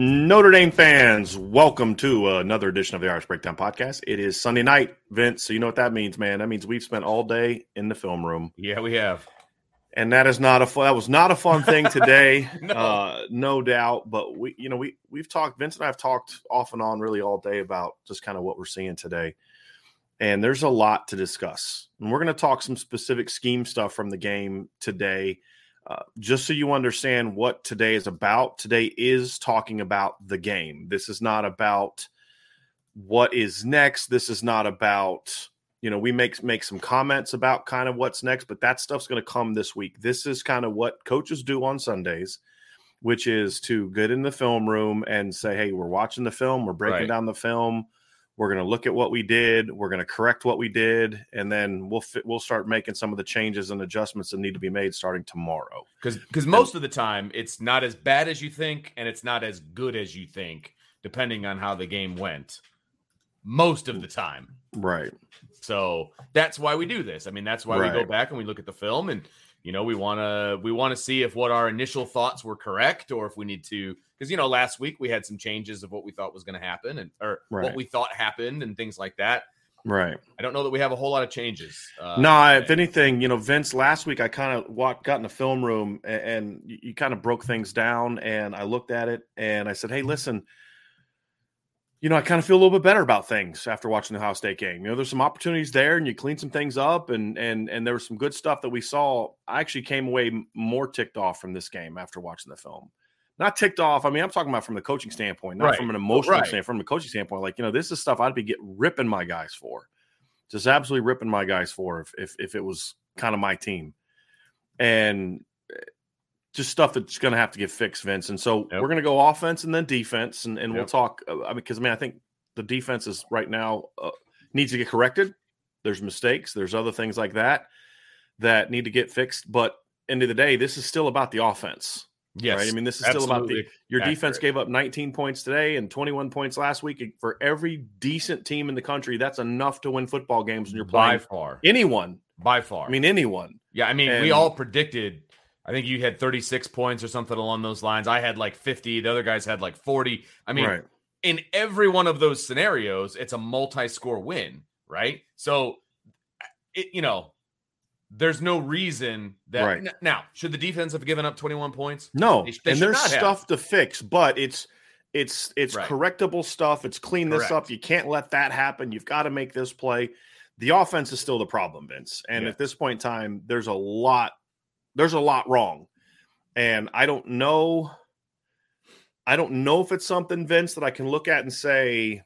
Notre Dame fans, welcome to another edition of the Irish Breakdown Podcast. It is Sunday night, Vince. So you know what that means, man. That means we've spent all day in the film room. Yeah, we have. And that is not a fun, that was not a fun thing today, no. Uh, no doubt. But we, you know, we we've talked. Vince and I have talked off and on really all day about just kind of what we're seeing today. And there's a lot to discuss. And we're going to talk some specific scheme stuff from the game today. Uh, just so you understand what today is about, today is talking about the game. This is not about what is next. This is not about, you know, we make make some comments about kind of what's next, but that stuff's going to come this week. This is kind of what coaches do on Sundays, which is to get in the film room and say, "Hey, we're watching the film, we're breaking right. down the film." We're going to look at what we did. We're going to correct what we did, and then we'll fit, we'll start making some of the changes and adjustments that need to be made starting tomorrow. Because because most of the time it's not as bad as you think, and it's not as good as you think, depending on how the game went. Most of the time, right? So that's why we do this. I mean, that's why right. we go back and we look at the film and you know we want to we want to see if what our initial thoughts were correct or if we need to because you know last week we had some changes of what we thought was going to happen and or right. what we thought happened and things like that. Right. I don't know that we have a whole lot of changes uh, no if anything you know vince last week i kind of walked got in the film room and, and you, you kind of broke things down and i looked at it and i said hey listen you know, I kind of feel a little bit better about things after watching the Ohio State game. You know, there's some opportunities there, and you clean some things up, and and and there was some good stuff that we saw. I actually came away more ticked off from this game after watching the film. Not ticked off. I mean, I'm talking about from the coaching standpoint, not right. from an emotional right. standpoint. From a coaching standpoint, like you know, this is stuff I'd be get ripping my guys for, just absolutely ripping my guys for if if, if it was kind of my team, and just stuff that's going to have to get fixed, Vince. And so yep. we're going to go offense and then defense, and, and yep. we'll talk. Uh, I mean, because I mean, I think the defense is right now uh, needs to get corrected. There's mistakes. There's other things like that that need to get fixed. But end of the day, this is still about the offense. Yes, right. I mean, this is still about the your accurate. defense gave up 19 points today and 21 points last week. For every decent team in the country, that's enough to win football games And you're playing by far anyone. By far, I mean anyone. Yeah, I mean, and, we all predicted I think you had 36 points or something along those lines. I had like 50. The other guys had like 40. I mean, right. in every one of those scenarios, it's a multi-score win, right? So, it, you know, there's no reason that right. n- now should the defense have given up 21 points? No, they, they and there's stuff have. to fix, but it's it's it's right. correctable stuff. It's clean Correct. this up. You can't let that happen. You've got to make this play. The offense is still the problem, Vince. And yeah. at this point in time, there's a lot there's a lot wrong. And I don't know. I don't know if it's something, Vince, that I can look at and say,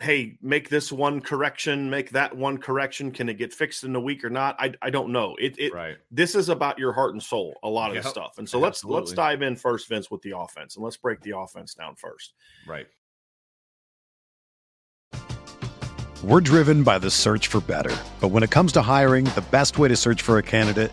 hey, make this one correction, make that one correction. Can it get fixed in a week or not? I, I don't know. It, it right. this is about your heart and soul, a lot of yep. the stuff. And so let's Absolutely. let's dive in first, Vince, with the offense and let's break the offense down first. Right. We're driven by the search for better. But when it comes to hiring, the best way to search for a candidate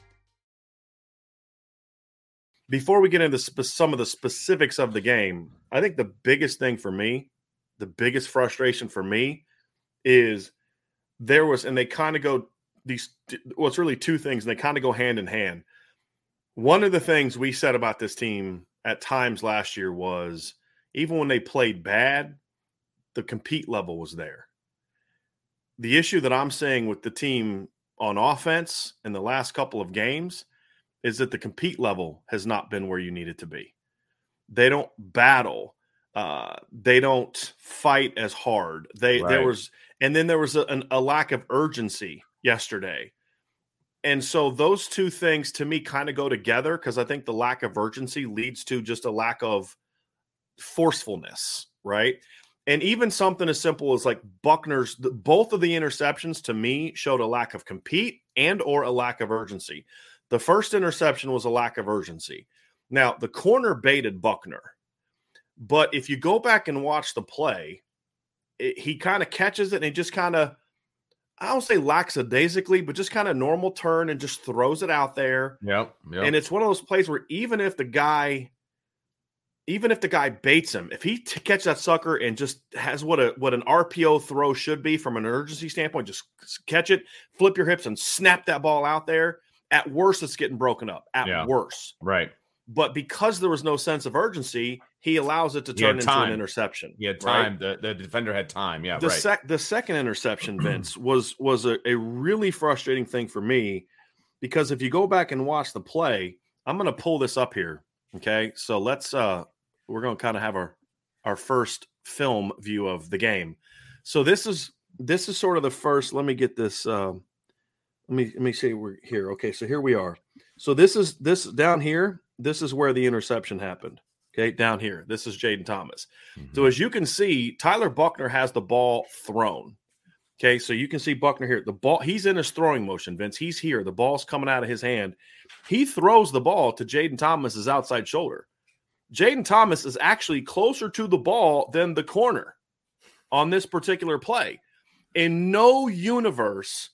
Before we get into spe- some of the specifics of the game, I think the biggest thing for me, the biggest frustration for me is there was, and they kind of go these well it's really two things and they kind of go hand in hand. One of the things we said about this team at times last year was even when they played bad the compete level was there. The issue that i'm seeing with the team on offense in the last couple of games is that the compete level has not been where you need it to be they don't battle uh, they don't fight as hard they right. there was and then there was a, an, a lack of urgency yesterday. And so those two things to me kind of go together because I think the lack of urgency leads to just a lack of forcefulness, right? And even something as simple as like Buchner's both of the interceptions to me showed a lack of compete and or a lack of urgency. The first interception was a lack of urgency. Now, the corner baited Buchner. But if you go back and watch the play, it, he kind of catches it and he just kind of I don't say lackadaisically, but just kind of normal turn and just throws it out there. Yep, yep. And it's one of those plays where even if the guy, even if the guy baits him, if he t- catch that sucker and just has what a what an RPO throw should be from an urgency standpoint, just catch it, flip your hips, and snap that ball out there. At worst, it's getting broken up. At yeah. worst, right. But because there was no sense of urgency, he allows it to turn into an interception. He had time. Right? The, the defender had time. Yeah. The right. sec the second interception, Vince, was was a, a really frustrating thing for me because if you go back and watch the play, I'm gonna pull this up here. Okay. So let's uh we're gonna kind of have our our first film view of the game. So this is this is sort of the first. Let me get this. Uh, let me let me see. We're here. Okay, so here we are. So this is this down here this is where the interception happened. Okay, down here. This is Jayden Thomas. Mm-hmm. So as you can see, Tyler Buchner has the ball thrown. Okay, so you can see Buchner here. The ball, he's in his throwing motion, Vince. He's here. The ball's coming out of his hand. He throws the ball to Jayden Thomas's outside shoulder. Jayden Thomas is actually closer to the ball than the corner on this particular play. In no universe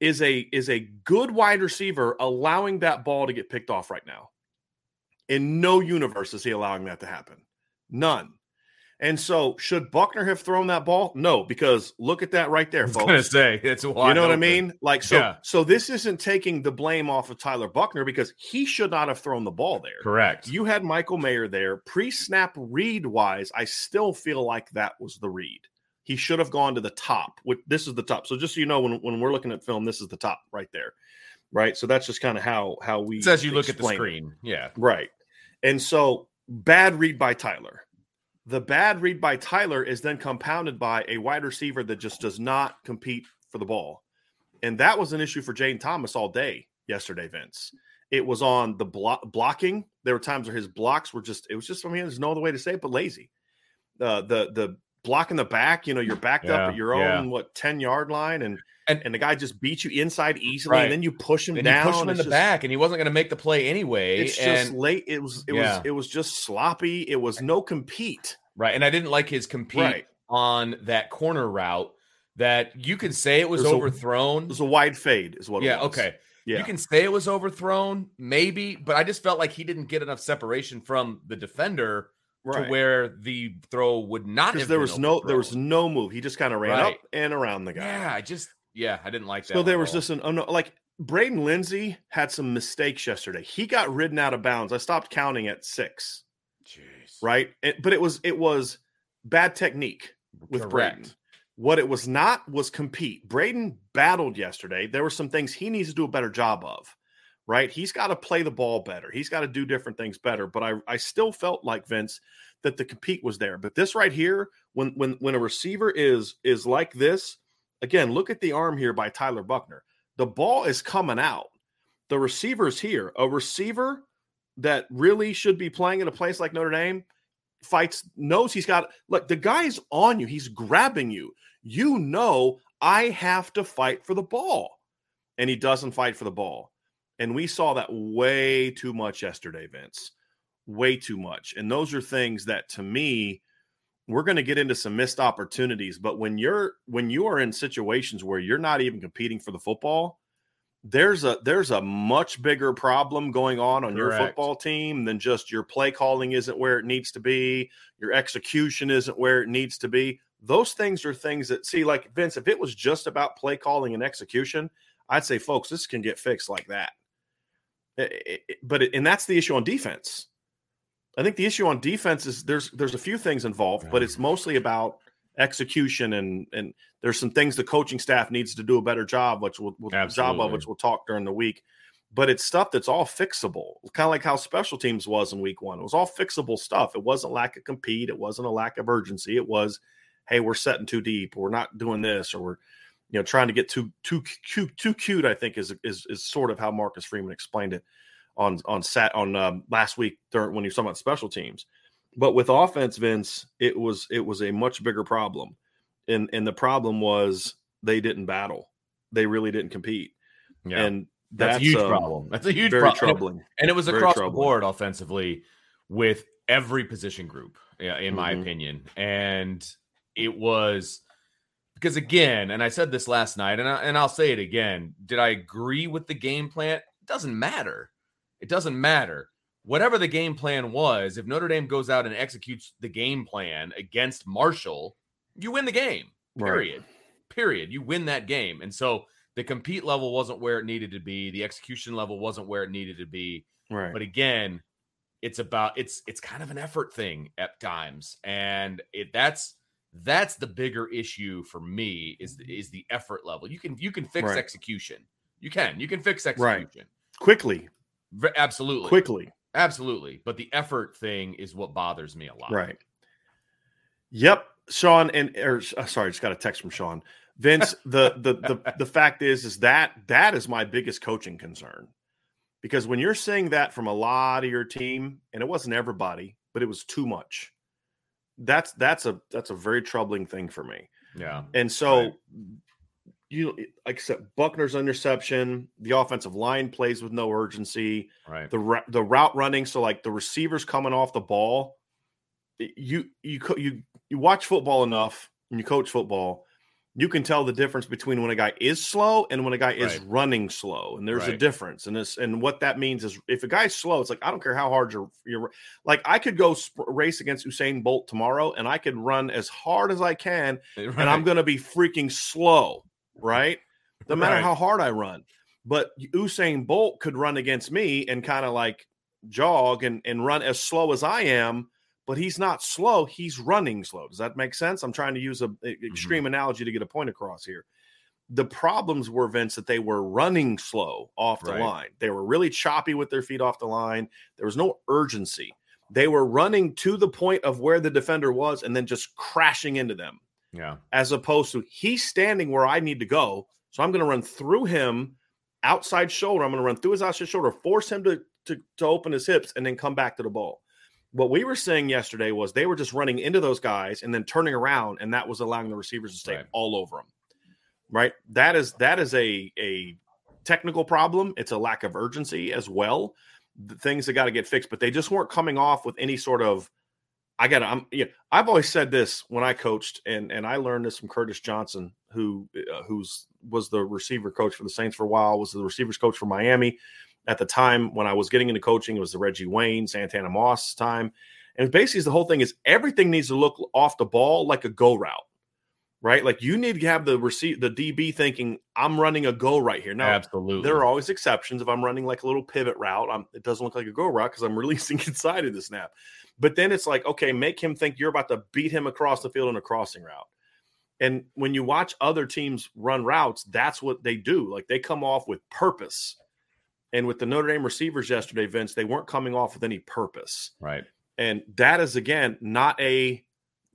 is a is a good wide receiver allowing that ball to get picked off right now. In no universe is he allowing that to happen. None. And so, should Buchner have thrown that ball? No, because look at that right there, folks. I was going to say it's. You know open. what I mean? Like so. Yeah. So this isn't taking the blame off of Tyler Buchner because he should not have thrown the ball there. Correct. You had Michael Mayer there. Pre-snap read wise, I still feel like that was the read. He should have gone to the top. This is the top. So just so you know, when when we're looking at film, this is the top right there. Right. So that's just kind of how how we. It says you look at the screen. It. Yeah. Right. And so bad read by Tyler the bad read by Tyler is then compounded by a wide receiver that just does not compete for the ball. And that was an issue for Jayden Thomas all day yesterday, Vince. It was on the blo- blocking. There were times where his blocks were just, it was just, I mean, there's no other way to say it, but lazy. Uh, the, the block in the back, you know, you're backed yeah, up at your yeah. own, what, 10 yard line. And, and, and the guy just beats you inside easily, right. and then you push him and down. You push him in the just, back, and he wasn't going to make the play anyway. It's and, just late. It was it yeah. was it was just sloppy. It was no compete. Right. And I didn't like his compete right. on that corner route that you can say it was overthrown. A, it was a wide fade, is what yeah, okay. Yeah. You can say it was overthrown, maybe, but I just felt like he didn't get enough separation from the defender right. to where the throw would not have there was no there was no move. He just kind of ran right. up and around the guy. Yeah, I just yeah, I didn't like that. So there was just an oh no, like Braden Lenzy had some mistakes yesterday. He got ridden out of bounds. I stopped counting at six Jeez. right? It, but it was it was bad technique with Correct. Braden. What it was not was compete. Braden battled yesterday. There were some things he needs to do a better job of, right? He's got to play the ball better. He's got to do different things better. But I, I still felt like Vince that the compete was there. But this right here, when when when a receiver is is like this, again, look at the arm here by Tyler Buchner. The ball is coming out. The receiver's here. A receiver that really should be playing in a place like Notre Dame fights knows he's got look the guy's on you he's grabbing you you know i have to fight for the ball and he doesn't fight for the ball and we saw that way too much yesterday vince way too much and those are things that to me we're going to get into some missed opportunities but when you're when you are in situations where you're not even competing for the football there's a there's a much bigger problem going on on Correct. your football team than just your play calling isn't where it needs to be, your execution isn't where it needs to be. Those things are things that see like Vince if it was just about play calling and execution, I'd say folks this can get fixed like that. It, it, but it, and that's the issue on defense. I think the issue on defense is there's there's a few things involved, but it's mostly about execution and and there's some things the coaching staff needs to do a better job, which we'll, we'll job of which we'll talk during the week. But it's stuff that's all fixable, kind of like how special teams was in week one. It was all fixable stuff. It wasn't lack of compete. It wasn't a lack of urgency. It was, hey, we're setting too deep. We're not doing this, or we're, you know, trying to get too too cute. Too cute, I think, is is is sort of how Marcus Freeman explained it on on sat on um, last week during when he was talking about special teams. But with offense, Vince, it was it was a much bigger problem, and and the problem was they didn't battle, they really didn't compete, yeah. and that's, that's, a huge um, problem. That's a huge very problem. troubling, and it was across the board offensively with every position group, in mm-hmm. my opinion, and it was because again, and I said this last night, and I, and I'll say it again. Did I agree with the game plan? It doesn't matter. It doesn't matter whatever the game plan was, if Notre Dame goes out and executes the game plan against Marshall, you win the game. Period. Right. Period. You win that game. And so the compete level wasn't where it needed to be. The execution level wasn't where it needed to be. Right. But again, it's about it's it's kind of an effort thing at times, and it that's that's the bigger issue for me is is the effort level. You can you can fix right. execution. You can you can fix execution right. quickly. Absolutely quickly. Absolutely. But the effort thing is what bothers me a lot. Right. Yep. Sean and or uh, sorry, just got a text from Sean. Vince, the the the the fact is is that that is my biggest coaching concern. Because when you're seeing that from a lot of your team, and it wasn't everybody, but it was too much. That's that's a that's a very troubling thing for me. Yeah. And so right you like I said, Buchner's interception, the offensive line plays with no urgency. Right. The the route running, so like the receivers coming off the ball. You you you you watch football enough and you coach football. You can tell the difference between when a guy is slow and when a guy is Right. running slow. And there's a difference. And this and what that means is if a guy's slow, it's like I don't care how hard you're you're like I could go sp- race against Usain Bolt tomorrow and I could run as hard as I can and I'm going to be freaking slow, right? No matter Right. how hard I run. But Usain Bolt could run against me and kind of like jog and, and run as slow as I am, but he's not slow. He's running slow. Does that make sense? I'm trying to use a, a- mm-hmm. extreme analogy to get a point across here. The problems were Vince that they were running slow off the Right. line. They were really choppy with their feet off the line. There was no urgency. They were running to the point of where the defender was and then just crashing into them yeah. as opposed to he's standing where I need to go. So I'm going to run through him outside shoulder. I'm going to run through his outside shoulder, force him to, to, to open his hips, and then come back to the ball. What we were saying yesterday was they were just running into those guys and then turning around, and that was allowing the receivers to stay Right. all over them. Right? That is that is a a technical problem. It's a lack of urgency as well. The things that got to get fixed, but they just weren't coming off with any sort of I got I'm, yeah, I've always said this when I coached, and and I learned this from Curtis Johnson, who uh, who's was the receiver coach for the Saints for a while, was the receivers coach for Miami at the time when I was getting into coaching. It was the Reggie Wayne, Santana Moss time, and basically the whole thing is everything needs to look off the ball like a go route, right? Like you need to have the receive the DB thinking I'm running a go right here. Now Absolutely. there are always exceptions. If I'm running like a little pivot route, I'm, it doesn't look like a go route because I'm releasing inside of the snap. But then it's like, okay, make him think you're about to beat him across the field in a crossing route. And when you watch other teams run routes, that's what they do. Like they come off with purpose. And with the Notre Dame receivers yesterday, Vince, they weren't coming off with any purpose. right. And that is again not a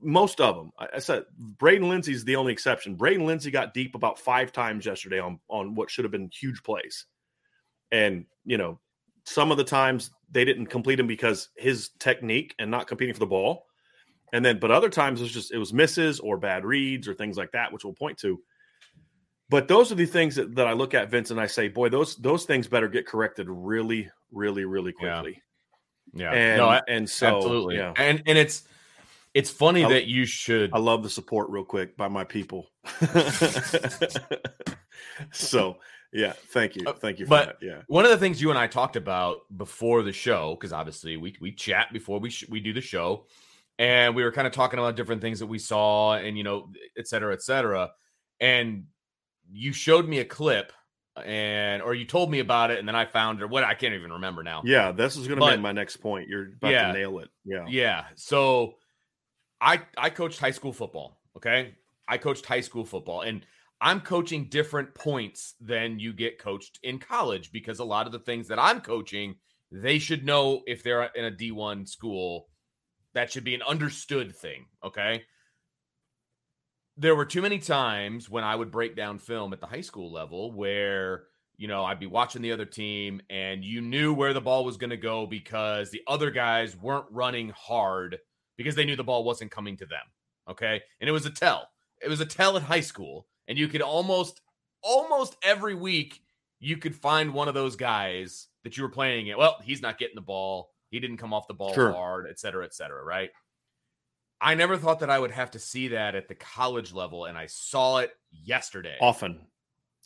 most of them. I I said Braden Lenzy's the only exception. Braden Lindsey got deep about five times yesterday on on what should have been huge plays. And you know, some of the times they didn't complete him because his technique and not competing for the ball. And then but other times it was just it was misses or bad reads or things like that, which we'll point to. But those are the things that, that I look at, Vince, and I say, boy, those those things better get corrected really, really, really quickly. Yeah. yeah. And no, I- and so absolutely. yeah. And and it's it's funny I- that you should I love the support real quick by my people. so yeah, thank you. Uh, Thank you for but- that. Yeah. one of the things you and I talked about before the show, because obviously we we chat before we sh- we do the show, and we were kind of talking about different things that we saw, and you know, et cetera, et cetera. And you showed me a clip, and or you told me about it, and then I found it. What I can't even remember now. Yeah, this is gonna But- be my next point. You're about Yeah. to nail it. Yeah. Yeah. So I I coached high school football. Okay. I coached high school football and I'm coaching different points than you get coached in college because a lot of the things that I'm coaching, they should know if they're in a D1 school. That should be an understood thing. Okay. There were too many times when I would break down film at the high school level where you know, I'd be watching the other team and you knew where the ball was going to go because the other guys weren't running hard because they knew the ball wasn't coming to them. Okay. And it was a tell. It was a tell at high school. And you could almost, almost every week, you could find one of those guys that you were playing it. Well, he's not getting the ball. He didn't come off the ball Sure. hard, et cetera, et cetera. Right. I never thought that I would have to see that at the college level. And I saw it yesterday. Often.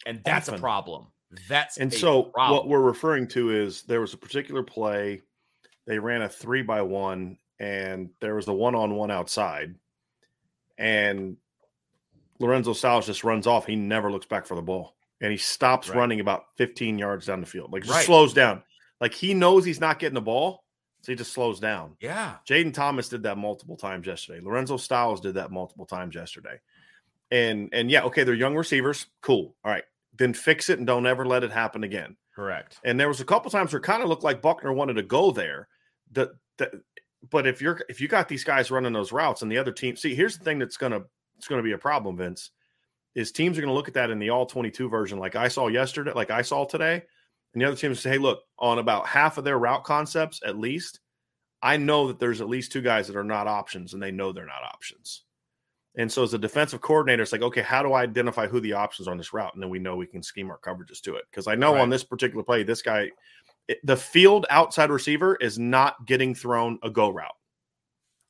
And that's often. a problem. That's And so problem. what we're referring to is there was a particular play. They ran a three by one, and there was a one on one outside. And Lorenzo Styles just runs off. He never looks back for the ball. And he stops Right. running about 15 yards down the field. Like just Right. slows down. Like he knows he's not getting the ball. So he just slows down. yeah. Jayden Thomas did that multiple times yesterday. Lorenzo Styles did that multiple times yesterday. And and yeah, okay, they're young receivers. Cool. All right. Then fix it and don't ever let it happen again. Correct. And there was a couple times where it kind of looked like Buchner wanted to go there. The, the, but if you're if you got these guys running those routes and the other team, see, here's the thing that's gonna it's gonna be a problem, Vince, is teams are gonna look at that in the all 22 version, like I saw yesterday, like I saw today, and the other teams say, hey, look, on about half of their route concepts, at least, I know that there's at least two guys that are not options, and they know they're not options. And so as a defensive coordinator, it's like, okay, how do I identify who the options are on this route? And then we know we can scheme our coverages to it. Because I know Right. on this particular play, this guy, it- the field outside receiver is not getting thrown a go route.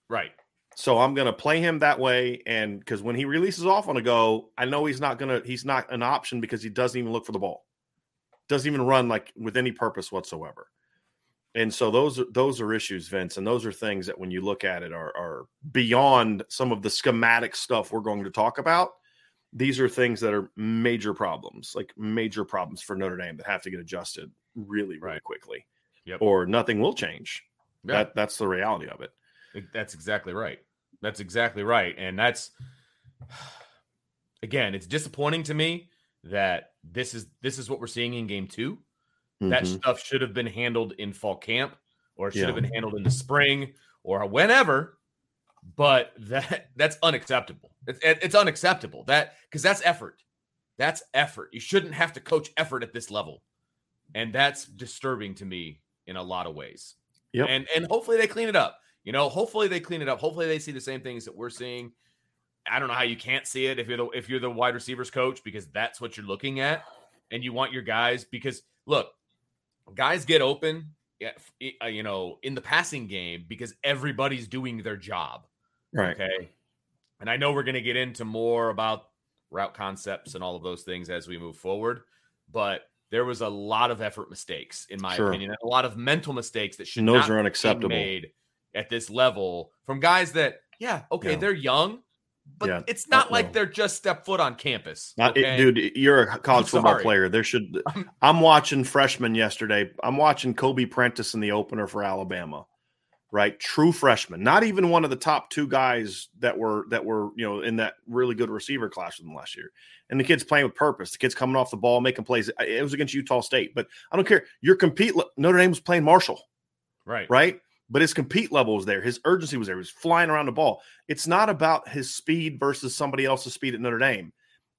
Right. So I'm going to play him that way, and because when he releases off on a go, I know he's not going to. He's not an option because he doesn't even look for the ball, doesn't even run like with any purpose whatsoever. And so those are those are issues, Vince, and those are things that when you look at it are are beyond some of the schematic stuff we're going to talk about. These are things that are major problems, like major problems for Notre Dame that have to get adjusted really, really right. quickly. Yep. Or nothing will change. Yeah. That that's the reality of it. That's exactly right. That's exactly right. And that's again, it's disappointing to me that this is this is what we're seeing in game 2 mm-hmm. That stuff should have been handled in fall camp or it should yeah. have been handled in the spring or whenever. But that that's unacceptable. It's, it's unacceptable. That because that's effort. That's effort. You shouldn't have to coach effort at this level, and that's disturbing to me in a lot of ways. Yeah, and and hopefully they clean it up. You know, hopefully they clean it up. Hopefully they see the same things that we're seeing. I don't know how you can't see it if you're the if you're the wide receivers coach because that's what you're looking at, and you want your guys because look, guys get open, uh, you know, in the passing game because everybody's doing their job. Right. Okay. And I know we're going to get into more about route concepts and all of those things as we move forward, but there was a lot of effort mistakes, in my sure. opinion, a lot of mental mistakes that should those not are unacceptable. made at this level from guys that, yeah, okay, yeah. they're young, but yeah, it's uh, not like they're just step foot on campus. Okay? it, dude, you're a college I'm football sorry. player. There should. I'm watching freshmen yesterday. I'm watching Kobe Prentice in the opener for Alabama right? True freshman, not even one of the top two guys that were that were you know in that really good receiver class from last year. And the kid's playing with purpose. The kid's coming off the ball, making plays. It was against Utah State, but I don't care. You're compete Notre Dame was playing Marshall, right? Right. But his compete level was there. His urgency was there. He was flying around the ball. It's not about his speed versus somebody else's speed at Notre Dame.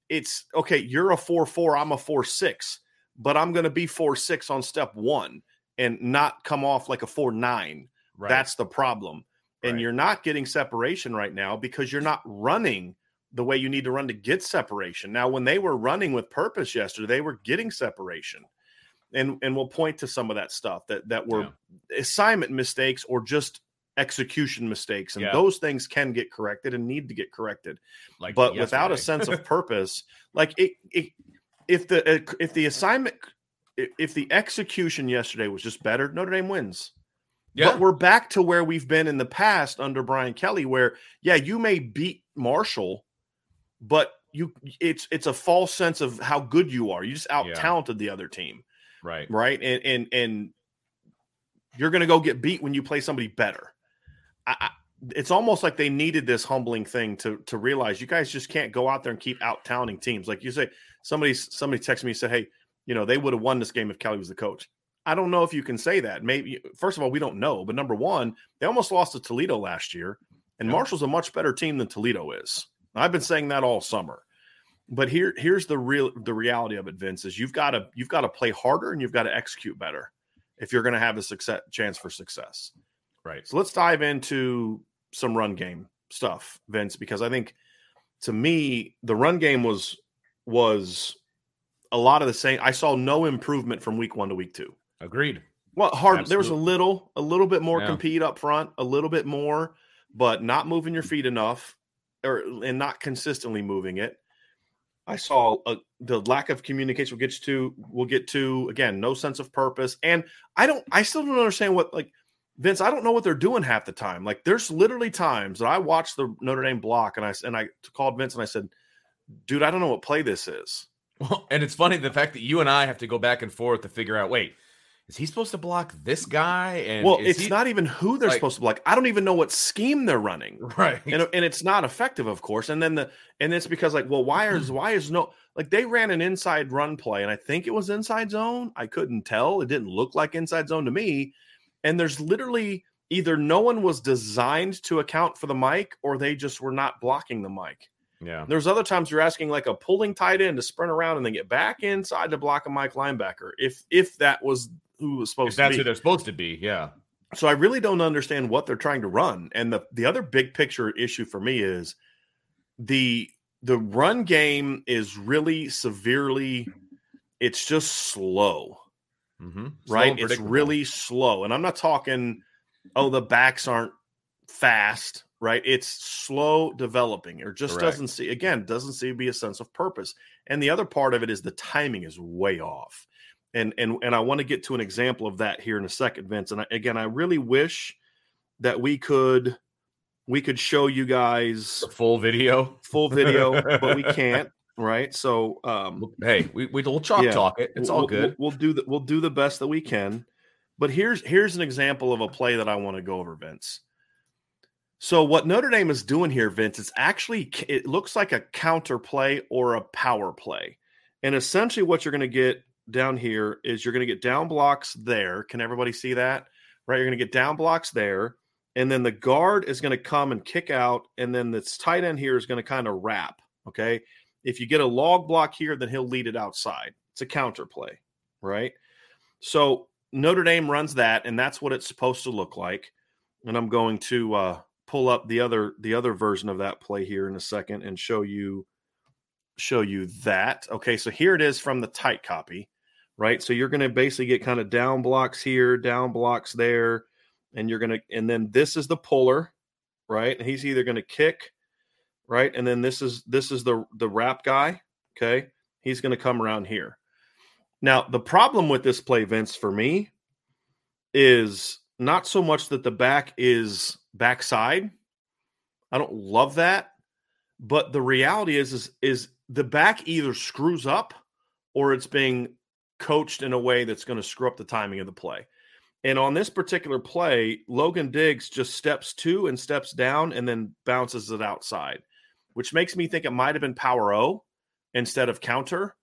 It's okay. You're a four four. I'm a four six, but I'm going to be four six on step one and not come off like a four nine Right. That's the problem. And right. you're not getting separation right now because you're not running the way you need to run to get separation. Now, when they were running with purpose yesterday, they were getting separation. And and we'll point to some of that stuff that that were yeah. assignment mistakes or just execution mistakes. And yeah. those things can get corrected and need to get corrected. Like but yesterday. without a sense of purpose, like it, it if the uh, if the assignment if the execution yesterday was just better, Notre Dame wins. Yeah. But we're back to where we've been in the past under Brian Kelly, where yeah, you may beat Marshall, but you it's it's a false sense of how good you are. You just out talented yeah. the other team. Right. Right. And and and you're gonna go get beat when you play somebody better. I, I, it's almost like they needed this humbling thing to to realize you guys just can't go out there and keep out talenting teams. Like you say, somebody somebody texted me and said, Hey, you know, they would have won this game if Kelly was the coach. I don't know if you can say that. Maybe first of all, we don't know. But number one, they almost lost to Toledo last year, and. Marshall's a much better team than Toledo is. I've been saying that all summer. But here, here's the real the reality of it, Vince, is you've got to you've got to play harder and you've got to execute better if you're going to have a success chance for success. Right. So let's dive into some run game stuff, Vince, because I think to me the run game was was a lot of the same. I saw no improvement from week one to week two. Agreed. Well, hard. Absolutely. There was a little, a little bit more yeah. compete up front, a little bit more, but not moving your feet enough, or and not consistently moving it. I saw a, the lack of communication. We'll get to. We'll get to again. No sense of purpose, and I don't. I still don't understand what like Vince. I don't know what they're doing half the time. Like there's literally times that I watched the Notre Dame block, and I and I called Vince and I said, "Dude, I don't know what play this is." Well, and it's funny the fact that you and I have to go back and forth to figure out. Wait, is he supposed to block this guy? And well, it's he, not even who they're like, supposed to block. I don't even know what scheme they're running. Right. And, and it's not effective, of course. And then the and it's because like, well, why is hmm. why is no like they ran an inside run play, and I think it was inside zone. I couldn't tell. It didn't look like inside zone to me. And there's literally either no one was designed to account for the mic or they just were not blocking the mic. Yeah. There's other times you're asking like a pulling tight end to sprint around and then get back inside to block a Mike linebacker. If if that was who was supposed if that's to be. who they're supposed to be. Yeah. So I really don't understand what they're trying to run. And the the other big picture issue for me is the the run game is really severely it's just slow. Mm-hmm. Slow right? It's really slow. And I'm not talking, oh, the backs aren't fast. right? It's slow developing or just Correct. doesn't see, again, doesn't seem to be a sense of purpose. And the other part of it is the timing is way off. And, and, and I want to get to an example of that here in a second, Vince. And I, again, I really wish that we could, we could show you guys The full video. full video, but we can't. Right. So, um, Hey, we, we will chalk Yeah. talk it. It's all we'll- good. We'll, we'll do the we'll do the best that we can. But here's here's an example of a play that I want to go over, Vince. So what Notre Dame is doing here, Vince, it's actually it looks like a counter play or a power play. And essentially what you're going to get down here is you're going to get down blocks there. Can everybody see that? Right? You're going to get down blocks there. And then the guard is going to come and kick out. And then this tight end here is going to kind of wrap. Okay. If you get a log block here, then he'll lead it outside. It's a counter play, right? So Notre Dame runs that, and that's what it's supposed to look like. And I'm going to uh, pull up the other the other version of that play here in a second and show you show you that. Okay, so here it is from the tight copy, right? So you're going to basically get kind of down blocks here, down blocks there, and you're going to and then this is the puller, right? And he's either going to kick, right? And then this is this is the the wrap guy, okay? He's going to come around here. Now, the problem with this play, Vince, for me, is not so much that the back is backside. I don't love that, but the reality is, is, is the back either screws up or it's being coached in a way that's going to screw up the timing of the play. And on this particular play, Logan Diggs just steps two and steps down and then bounces it outside, which makes me think it might have been power O instead of counter.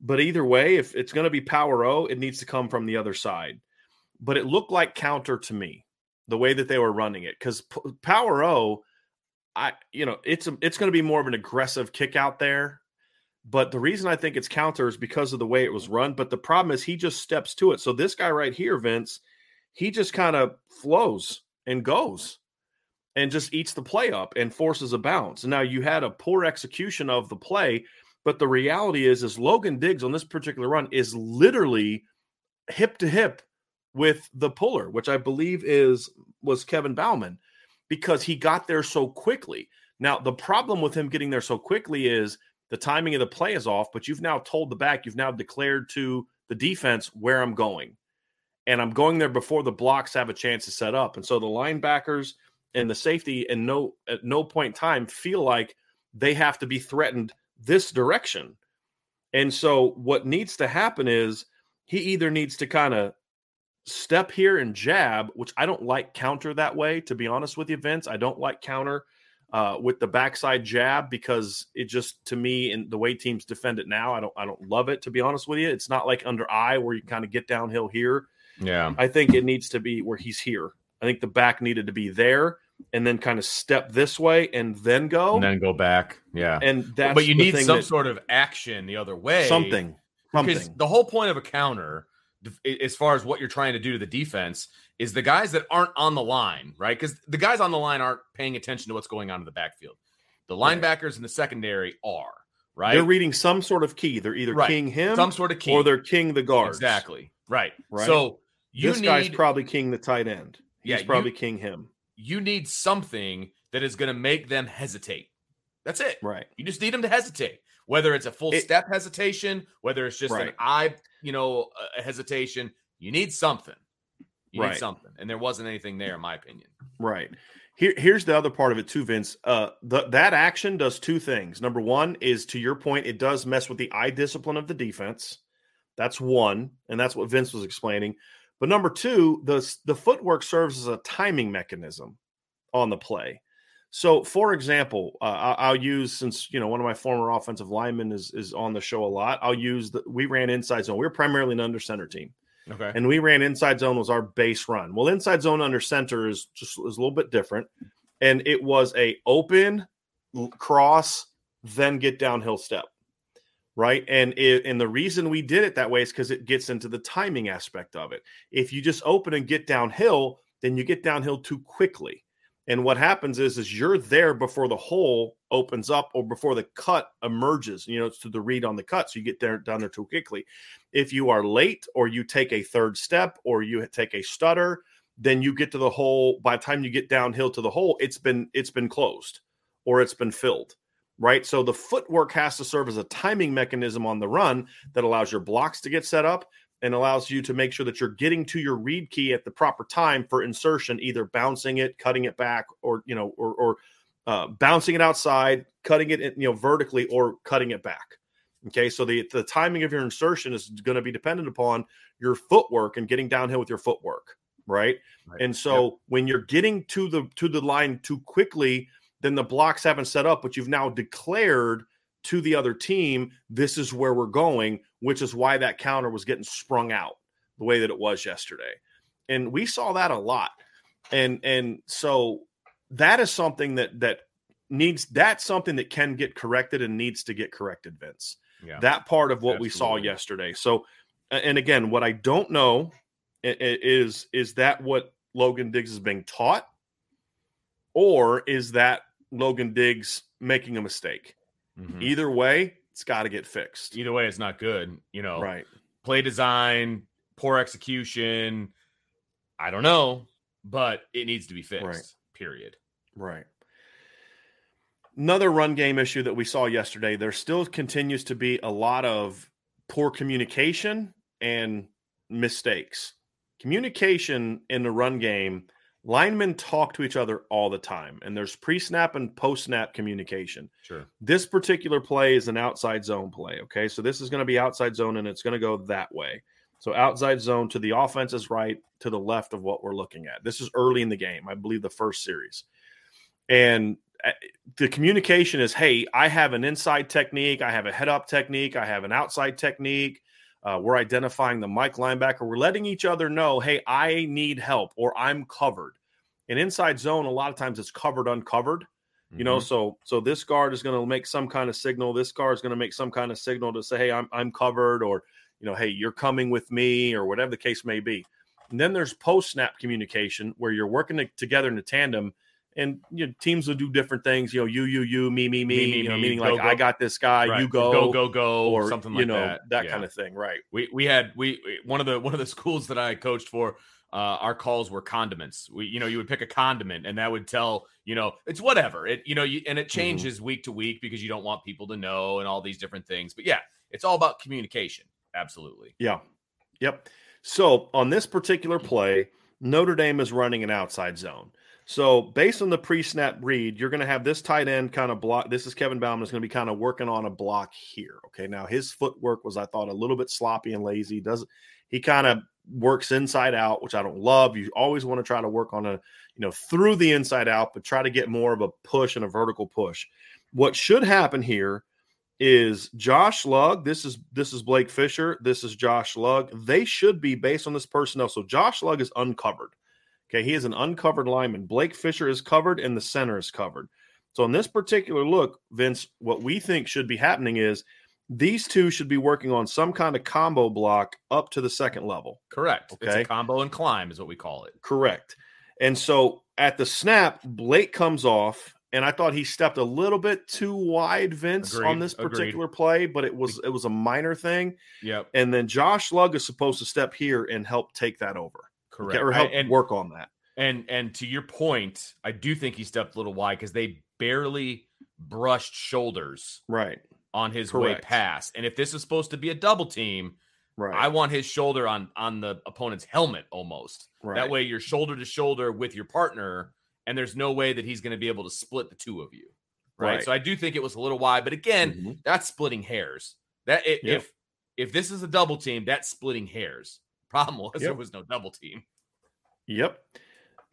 But either way, if it's going to be power O, it needs to come from the other side. But it looked like counter to me, the way that they were running it, because p- power O, I you know it's a, it's going to be more of an aggressive kick out there. But the reason I think it's counter is because of the way it was run. But the problem is he just steps to it. So this guy right here, Vince, he just kind of flows and goes and just eats the play up and forces a bounce. Now you had a poor execution of the play, but the reality is, is Logan Diggs on this particular run is literally hip to hip with the puller, which I believe is was Kevin Bauman, because he got there so quickly. Now the problem with him getting there so quickly is the timing of the play is off, but you've now told the back, you've now declared to the defense where I'm going. And I'm going there before the blocks have a chance to set up. And so the linebackers and the safety and no at no point in time feel like they have to be threatened this direction. And so what needs to happen is he either needs to kind of step here and jab, which I don't like counter that way, to be honest with you, Vince. I don't like counter uh, with the backside jab because it just to me and the way teams defend it now, I don't I don't love it to be honest with you. It's not like under eye where you kind of get downhill here. Yeah. I think it needs to be where he's here. I think the back needed to be there and then kind of step this way and then go. And then go back. Yeah. and that's but you need some that- sort of action the other way. something. Because Something. the whole point of a counter, as far as what you're trying to do to the defense, is the guys that aren't on the line, right? Because the guys on the line aren't paying attention to what's going on in the backfield. The Right. linebackers in the secondary are, right? They're reading some sort of key. They're either Right. king him Some sort of key. or they're king the guards. Exactly. Right. Right. So you this need guy's probably king the tight end. He's Yeah, you- probably king him. you need something that is going to make them hesitate. That's it. Right. You just need them to hesitate. Whether it's a full It- step hesitation, whether it's just an Right. eye, you know, a hesitation, you need something. You Right. need something. And there wasn't anything there, in my opinion. Right. Here, here's the other part of it too, Vince. Uh, the, that action does two things. Number one is to your point, it does mess with the eye discipline of the defense. That's one, and that's what Vince was explaining. But number two, the the footwork serves as a timing mechanism on the play. So, for example, uh, I'll use since you know one of my former offensive linemen is is on the show a lot. I'll use the we ran inside zone. We're primarily an under center team Okay. and we ran inside zone was our base run. Well, inside zone under center is just is a little bit different, and it was a open cross, then get downhill step, right? And it, and the reason we did it that way is because it gets into the timing aspect of it. If you just open and get downhill, then you get downhill too quickly. And what happens is, is you're there before the hole opens up or before the cut emerges. You know, it's to the read on the cut, so you get there down there too quickly. If you are late or you take a third step or you take a stutter, then you get to the hole. By the time you get downhill to the hole, it's been it's been closed or it's been filled. Right. So the footwork has to serve as a timing mechanism on the run that allows your blocks to get set up and allows you to make sure that you're getting to your read key at the proper time for insertion, either bouncing it, cutting it back, or you know, or, or uh, bouncing it outside, cutting it you know vertically, or cutting it back. Okay, so the the timing of your insertion is going to be dependent upon your footwork and getting downhill with your footwork, right? right. And so yep. when you're getting to the to the line too quickly, then the blocks haven't set up, but you've now declared to the other team, this is where we're going, which is why that counter was getting sprung out the way that it was yesterday. And we saw that a lot. And and so that is something that that needs that's something that can get corrected and needs to get corrected, Vince. Yeah. That part of what Absolutely. we saw yesterday. So and again, what I don't know is is that what Logan Diggs is being taught or is that Logan Diggs making a mistake? Mm-hmm. Either way, it's got to get fixed. Either way, it's not good. You know, right? Play design, poor execution. I don't know, but it needs to be fixed. Right. Period. Right. Another run game issue that we saw yesterday. There still continues to be a lot of poor communication and mistakes. Communication in the run game linemen talk to each other all the time and there's pre-snap and post-snap communication. Sure. This particular play is an outside zone play okay? So this is going to be outside zone and it's going to go that way. So outside zone to the offense is right to the left of what we're looking at. This is early in the game i believe the first series. And uh, the communication is hey i have an inside technique i have a head up technique i have an outside technique uh, we're identifying the Mike linebacker. We're letting each other know, hey, I need help or I'm covered. In inside zone, a lot of times it's covered, uncovered. You know, mm-hmm. so so this guard is going to make some kind of signal. This guard is going to make some kind of signal to say, "Hey, I'm I'm covered," or you know, "Hey, you're coming with me," or whatever the case may be. And then there's post snap communication where you're working together in a tandem and you know, teams will do different things. You know, you, you, you, me, me, me. me, you know, me, meaning go, like go. I got this guy, right. you go, go, go, go, or something like you know that. that yeah. kind of thing. Right. We we had we one of the one of the schools that I coached for. Uh, our calls were condiments. We, you know, you would pick a condiment, and that would tell, you know, it's whatever. It, you know, you, and it mm-hmm. changes mm-hmm. week to week because you don't want people to know and all these different things. But yeah, it's all about communication. Absolutely. Yeah. Yep. So on this particular play, Notre Dame is running an outside zone. So based on the pre-snap read, you're going to have this tight end kind of block. This is Kevin Bauman is going to be kind of working on a block here. Okay. Now his footwork was, I thought, a little bit sloppy and lazy. Does he kind of works inside out, which I don't love. You always want to try to work on a, you know, through the inside out, but try to get more of a push and a vertical push. What should happen here is Josh Lugg. This is this is Blake Fisher. This is Josh Lugg. They should be based on this personnel. So Josh Lugg is uncovered. Okay, he is an uncovered lineman. Blake Fisher is covered and the center is covered. So in this particular look, Vince, what we think should be happening is these two should be working on some kind of combo block up to the second level. Correct. Okay. It's a combo and climb is what we call it. Correct. And so at the snap, Blake comes off, and I thought he stepped a little bit too wide, Vince, Agreed. on this particular Agreed. play, but it was it was a minor thing. Yep. And then Josh Lugg is supposed to step here and help take that over. Correct. Or help and, work on that. And and to your point, I do think he stepped a little wide because they barely brushed shoulders right on his Correct. way past. And if this is supposed to be a double team, right. I want his shoulder on on the opponent's helmet almost. Right. That way you're shoulder to shoulder with your partner, and there's no way that he's going to be able to split the two of you. Right? right. So I do think it was a little wide, but again, mm-hmm. that's splitting hairs. That it, yep. if if this is a double team, that's splitting hairs. Problem was yep. there was no double team. Yep.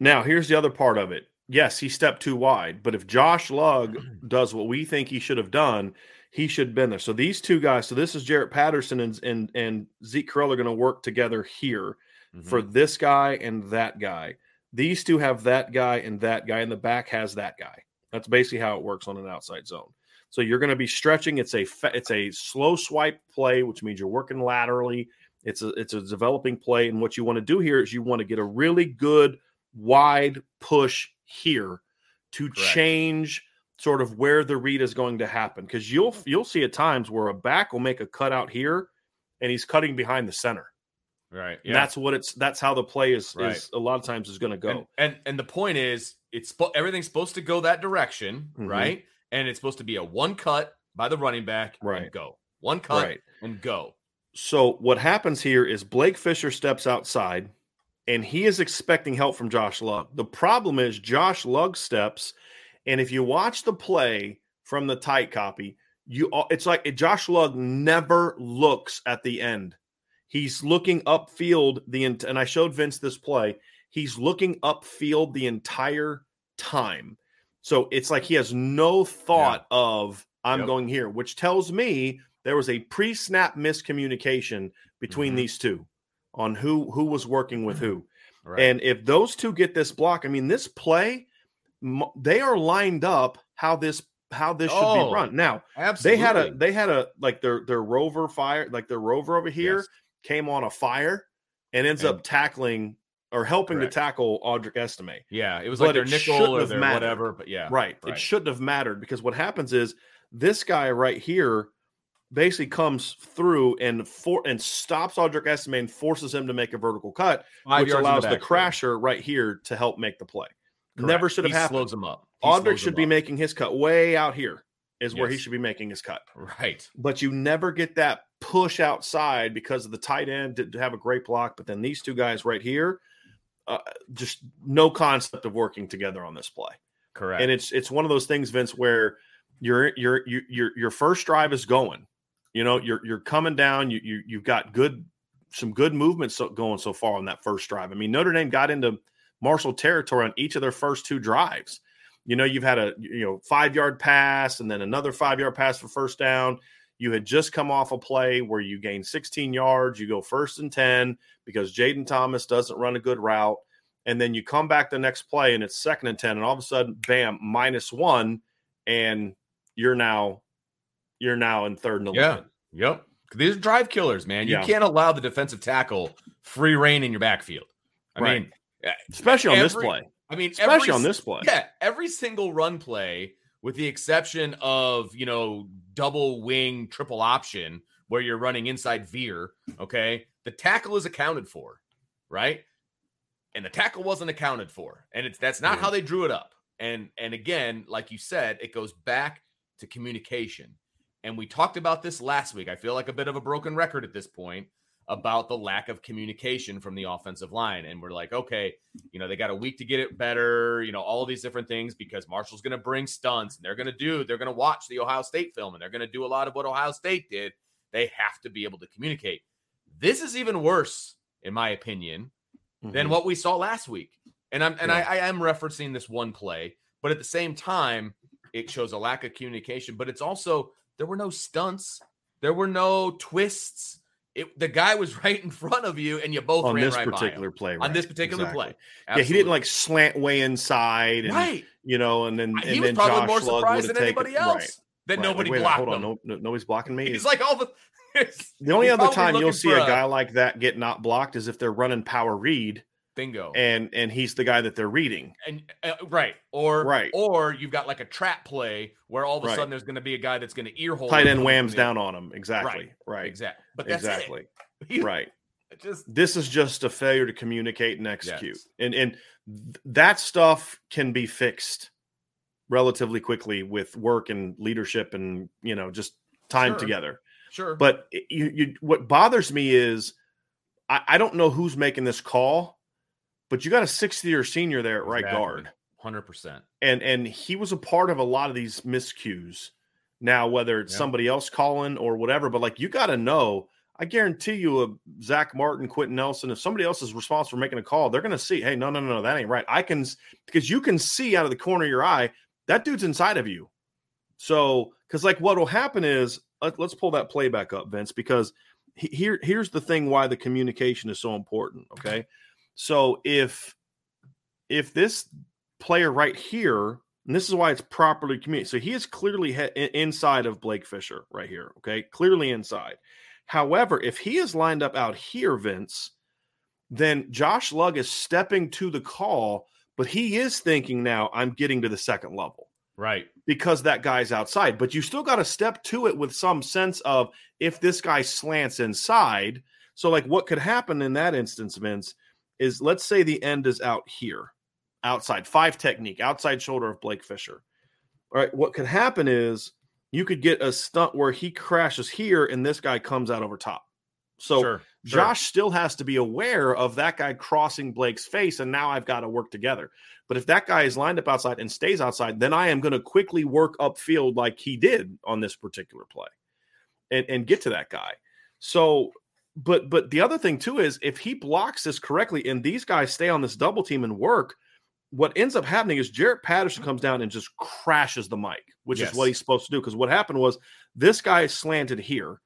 Now here's the other part of it. Yes, he stepped too wide, but if Josh Lugg does what we think he should have done, he should have been there. So these two guys, so this is Jarrett Patterson and and, and Zeke Correll are going to work together here mm-hmm. for this guy and that guy. These two have that guy and that guy, and the back has that guy. That's basically how it works on an outside zone. So you're going to be stretching. It's a it's a slow swipe play, which means you're working laterally. It's a it's a developing play, and what you want to do here is you want to get a really good wide push here to Correct. change sort of where the read is going to happen because you'll you'll see at times where a back will make a cut out here and he's cutting behind the center Right. Yeah. That's what it's. That's how the play is. Right. is a lot of times is going to go. And, and, and the point is, it's everything's supposed to go that direction, mm-hmm. right? And it's supposed to be a one cut by the running back, right? go one cut right. and go. So what happens here is Blake Fisher steps outside, and he is expecting help from Josh Lugg. The problem is Josh Lugg steps, and if you watch the play from the tight copy, you it's like Josh Lugg never looks at the end He's looking upfield the and I showed Vince this play. He's looking upfield the entire time. So it's like he has no thought yeah. of I'm yep. going here, which tells me there was a pre-snap miscommunication between mm-hmm. these two on who who was working with who. Right. And if those two get this block, I mean this play they are lined up how this how this should oh, be run. Now, absolutely. they had a they had a like their their rover fire like their rover over here. Yes came on a fire and ends and, up tackling or helping correct. to tackle Audric Estime. Yeah, it was like but their nickel or their whatever, but yeah. Right. right. It shouldn't have mattered because what happens is this guy right here basically comes through and for and stops Audric Estime and forces him to make a vertical cut, Five which allows the, the crasher right here to help make the play. Correct. Never should have he happened. Slows him up. He Audric should be up. making his cut way out here is yes. where he should be making his cut. Right. But you never get that push outside because of the tight end didn't have a great block. But then these two guys right here, uh, just no concept of working together on this play. Correct. And it's it's one of those things, Vince, where your your your your first drive is going. You know, you're you're coming down. You you you've got good some good movements going so far on that first drive. I mean, Notre Dame got into Marshall territory on each of their first two drives. You know, you've had a you know five yard pass and then another five yard pass for first down. You had just come off a play where you gain 16 yards, you go first and 10 because Jayden Thomas doesn't run a good route. And then you come back the next play and it's second and 10, and all of a sudden, bam, minus one, and you're now you're now in third and 11. Yeah. Yep. These are drive killers, man. You yeah. can't allow the defensive tackle free reign in your backfield. I right. mean, Uh, especially on every, this play. I mean, especially every, on this play. Yeah, every single run play, with the exception of you know double wing triple option where you're running inside veer, okay, the tackle is accounted for, right? And the tackle wasn't accounted for. And it's that's not how they drew it up. And and again, like you said, it goes back to communication. And we talked about this last week. I feel like a bit of a broken record at this point about the lack of communication from the offensive line. And we're like, okay, you know, they got a week to get it better, you know, all these different things because Marshall's going to bring stunts and they're going to do, they're going to watch the Ohio State film and they're going to do a lot of what Ohio State did. They have to be able to communicate. This is even worse, in my opinion, mm-hmm. than what we saw last week. And I'm and yeah. I, I am referencing this one play, but at the same time, it shows a lack of communication. But it's also there were no stunts, there were no twists it, the guy was right in front of you, and you both on this right particular play. Right. On this particular exactly. play, Absolutely. yeah, he didn't like slant way inside, and, right? You know, and then he and was then probably Josh more surprised than anybody else right. that right. nobody like, blocked hold on, no, no, nobody's blocking me. He's like all the. the only other time you'll see a guy like that get not blocked is if they're running power read Bingo. And and he's the guy that they're reading. And uh, right. Or right. Or you've got like a trap play where all of a right. sudden there's going to be a guy that's going to ear hole. Tight end whams down on him. Exactly. Right. Right. Exactly. But exactly. right. Just this is just a failure to communicate and execute. Yes. And and that stuff can be fixed relatively quickly with work and leadership and you know just time sure. together. Sure. But you, you what bothers me is I, I don't know who's making this call but you got a sixth year senior there at right exactly. guard. 100%. And and he was a part of a lot of these miscues. Now, whether it's somebody else calling or whatever, but like you got to know, I guarantee you, a Zach Martin, Quenton Nelson, if somebody else is responsible for making a call, they're going to see, hey, no, no, no, no, that ain't right. I can, because you can see out of the corner of your eye, that dude's inside of you. So, because like what will happen is, let, us pull that play back up, Vince, because here, here's the thing why the communication is so important. Okay. So if if this player right here, and this is why it's properly communicated. So he is clearly he- inside of Blake Fisher right here. Okay, clearly inside. However, if he is lined up out here, Vince, then Josh Lugg is stepping to the call, but he is thinking now, I'm getting to the second level. Right. Because that guy's outside. But you still got to step to it with some sense of if this guy slants inside, So, like, what could happen in that instance, Vince, is let's say the end is out here, outside five technique, outside shoulder of Blake Fisher. All right, what could happen is you could get a stunt where he crashes here and this guy comes out over top. So sure, sure. Josh still has to be aware of that guy crossing Blake's face, and now I've got to work together. But if that guy is lined up outside and stays outside, then I am going to quickly work upfield like he did on this particular play and, and get to that guy. So, but but the other thing too is if he blocks this correctly and these guys stay on this double team and work, what ends up happening is Jarrett Patterson comes down and just crashes the Mike, which yes. is what he's supposed to do. Because what happened was this guy slanted here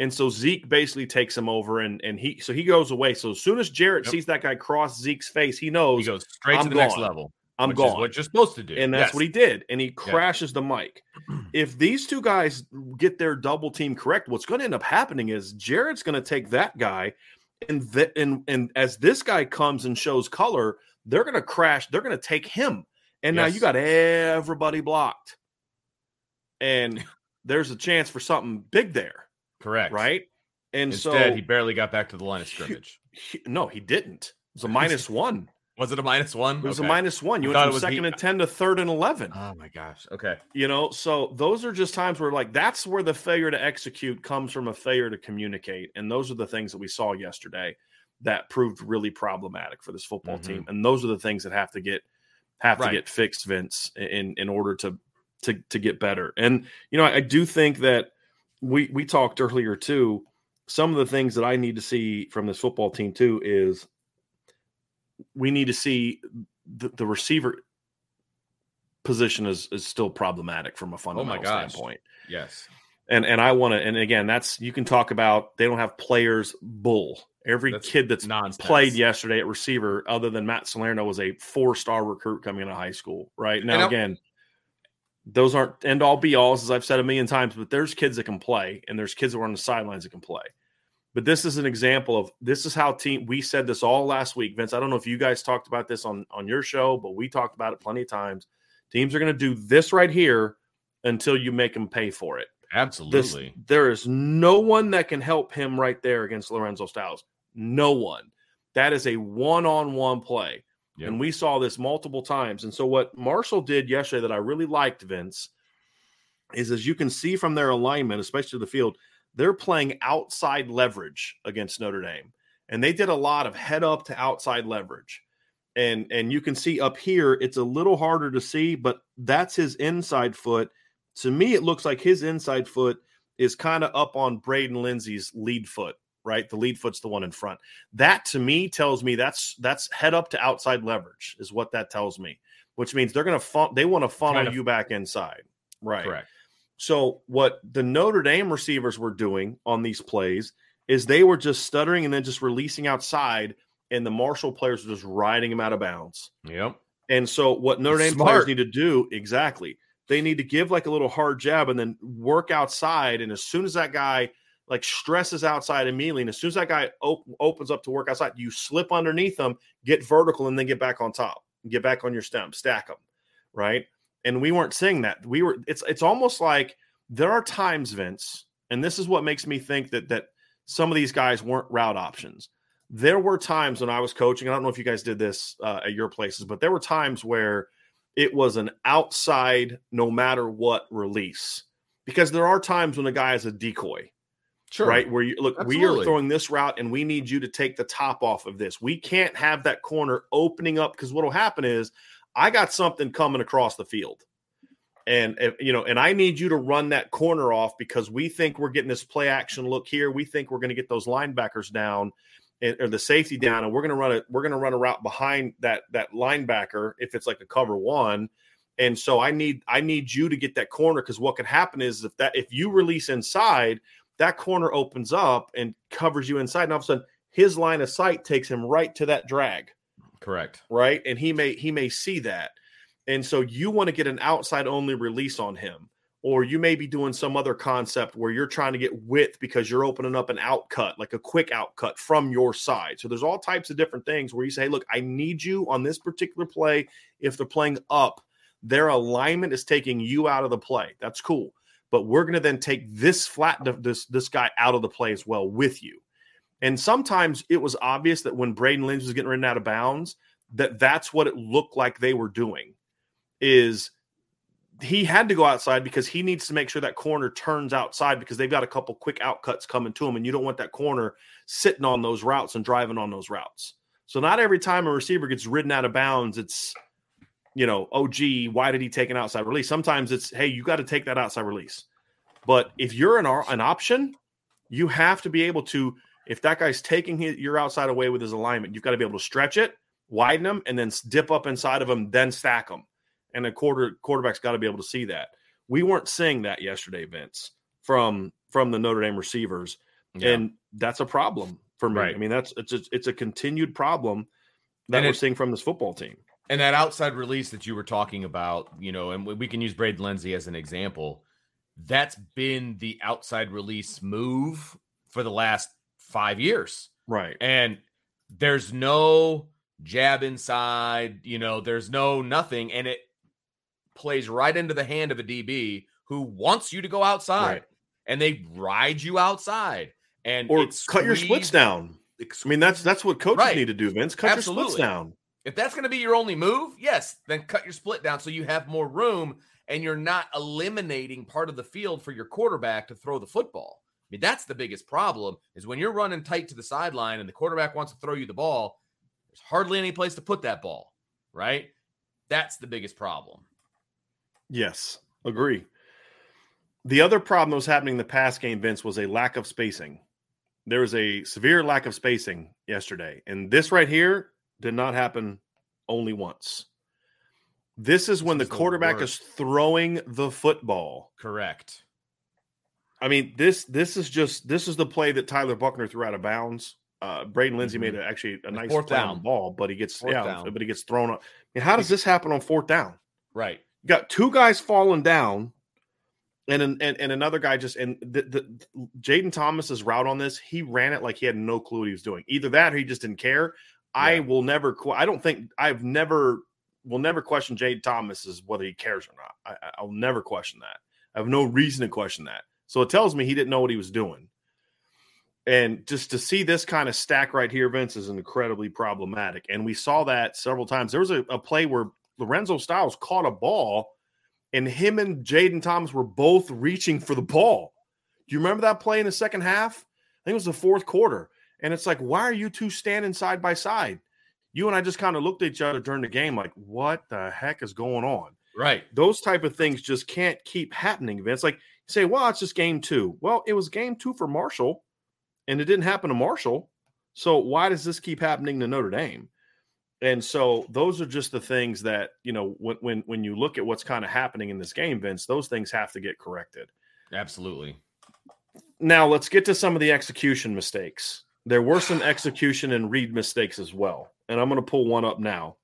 and so Zeke basically takes him over and and he so he goes away. So as soon as Jarrett yep. sees that guy cross Zeke's face, he knows he goes straight I'm to the gone. next level. I'm gone. what you're supposed to do. And that's yes. what he did. And he crashes the Mike. if these two guys get their double team correct, what's going to end up happening is Jarrett's going to take that guy and that and and as this guy comes and shows color, they're going to crash, they're going to take him. And yes. now you got everybody blocked. And there's a chance for something big there. Correct. Right. And Instead, so he barely got back to the line of scrimmage. He, he, no, he didn't. It was a minus one. Was it a minus one? It was okay. a minus one. You I went from second he... and ten to third and eleven. Oh my gosh. Okay. You know, so those are just times where like that's where the failure to execute comes from a failure to communicate. And those are the things that we saw yesterday that proved really problematic for this football mm-hmm. team. And those are the things that have to get have right. to get fixed, Vince, in in order to to to get better. And you know, I, I do think that we we talked earlier too. Some of the things that I need to see from this football team too is we need to see the, the receiver position is is still problematic from a fundamental oh standpoint. Yes. And and I want to and again that's you can talk about they don't have players bull. Every that's kid that's nonsense. played yesterday at receiver, other than Matt Salerno, was a four star recruit coming out of high school. Right now, again, those aren't end all be alls, as I've said a million times, but there's kids that can play and there's kids that are on the sidelines that can play. But this is an example of this is how team we said this all last week. Vince, I don't know if you guys talked about this on, on your show, but we talked about it plenty of times. Teams are going to do this right here until you make them pay for it. Absolutely. This, there is no one that can help him right there against Lorenzo Styles. No one. That is a one on one play. Yep. And we saw this multiple times. And so what Marshall did yesterday that I really liked, Vince, is as you can see from their alignment, especially the field, they're playing outside leverage against Notre Dame. And they did a lot of head up to outside leverage. And and you can see up here, it's a little harder to see, but that's his inside foot. To me, it looks like his inside foot is kind of up on Braden Lenzy's lead foot right? The lead foot's the one in front. That to me tells me that's that's head up to outside leverage is what that tells me, which means they're going to fun- they want to funnel you back inside, right? Correct. So what the Notre Dame receivers were doing on these plays is they were just stuttering and then just releasing outside, and the Marshall players were just riding them out of bounds. Yep. And so what Notre Dame Smart. players need to do exactly, they need to give like a little hard jab and then work outside. And as soon as that guy like stresses outside immediately. And as soon as that guy op- opens up to work outside, you slip underneath them, get vertical, and then get back on top, get back on your stem, stack them, right? And we weren't seeing that. We were. It's it's almost like there are times, Vince, and this is what makes me think that that some of these guys weren't route options. There were times when I was coaching. I don't know if you guys did this uh, at your places, but there were times where it was an outside, no matter what release, because there are times when a guy is a decoy Sure. Right. Where you look, Absolutely. we are throwing this route and we need you to take the top off of this. We can't have that corner opening up because what will happen is I got something coming across the field. And eh, you know, and I need you to run that corner off because we think we're getting this play action look here. We think we're going to get those linebackers down or the safety down, and we're going to run it. We're going to run a route behind that that linebacker if it's like a cover one. And so I need I need you to get that corner because what could happen is if that if you release inside, that corner opens up and covers you inside, and all of a sudden his line of sight takes him right to that drag. Correct. Right, and he may he may see that, and so you want to get an outside only release on him, or you may be doing some other concept where you're trying to get width because you're opening up an outcut, like a quick outcut from your side. So there's all types of different things where you say, hey, look, I need you on this particular play. If they're playing up, their alignment is taking you out of the play. That's cool but we're going to then take this flat this this guy out of the play as well with you And sometimes it was obvious that when Braden Lenzy was getting ridden out of bounds, that that's what it looked like they were doing. Is he had to go outside because he needs to make sure that corner turns outside because they've got a couple quick outcuts coming to him, and you don't want that corner sitting on those routes and driving on those routes. So not every time a receiver gets ridden out of bounds, it's you know, oh gee, why did he take an outside release? Sometimes it's hey, you got to take that outside release. But if you're an an option, you have to be able to. If that guy's taking his, your outside away with his alignment, you've got to be able to stretch it, widen them, and then dip up inside of him, then stack them and the quarter quarterback's got to be able to see that. We weren't seeing that yesterday, Vince, from from the Notre Dame receivers, yeah. and that's a problem for me. Right. I mean, that's it's a, it's a continued problem that and we're it, seeing from this football team. And that outside release that you were talking about, you know, and we can use Braden Lenzy as an example. That's been the outside release move for the last five years, right? And there's no jab inside, you know, there's no nothing, and it plays right into the hand of a DB who wants you to go outside right. and they ride you outside and or cut your splits down. I mean, that's that's what coaches right. need to do, Vince. Cut Absolutely. your splits down. If that's going to be your only move, yes, then cut your split down so you have more room and you're not eliminating part of the field for your quarterback to throw the football. I mean, that's the biggest problem is when you're running tight to the sideline and the quarterback wants to throw you the ball, there's hardly any place to put that ball, right? That's the biggest problem. Yes, agree. The other problem that was happening in the pass game, Vince, was a lack of spacing. There was a severe lack of spacing yesterday. And this right here did not happen only once. This is when this the quarterback the is throwing the football. Correct. I mean, this this is just this is the play that Tyler Buchner threw out of bounds. Uh, Braden Lenzy mm-hmm. made a, actually a nice fourth down ball, but he gets fourth yeah, down. but he gets thrown up. I mean, how does this happen on fourth down? Right got two guys falling down and and, and another guy just and the, the Jayden Thomas's route on this, he ran it like he had no clue what he was doing. Either that or he just didn't care. Yeah. I will never. I don't think I've never will never question Jayden Thomas as whether he cares or not. I, I'll never question that. I have no reason to question that. So it tells me he didn't know what he was doing. And just to see this kind of stack right here, Vince, is incredibly problematic. And we saw that several times. There was a, a play where Lorenzo Styles caught a ball, and him and Jayden Thomas were both reaching for the ball. Do you remember that play in the second half? I think it was the fourth quarter. And it's like, why are you two standing side by side? You and I just kind of looked at each other during the game, like, what the heck is going on? Right. Those type of things just can't keep happening, Vince. Like, you say, well, it's just game two. Well, it was game two for Marshall, and it didn't happen to Marshall. So why does this keep happening to Notre Dame? And so those are just the things that, you know, when when when you look at what's kind of happening in this game, Vince, those things have to get corrected. Absolutely. Now let's get to some of the execution mistakes. There were some execution and read mistakes as well. And I'm going to pull one up now.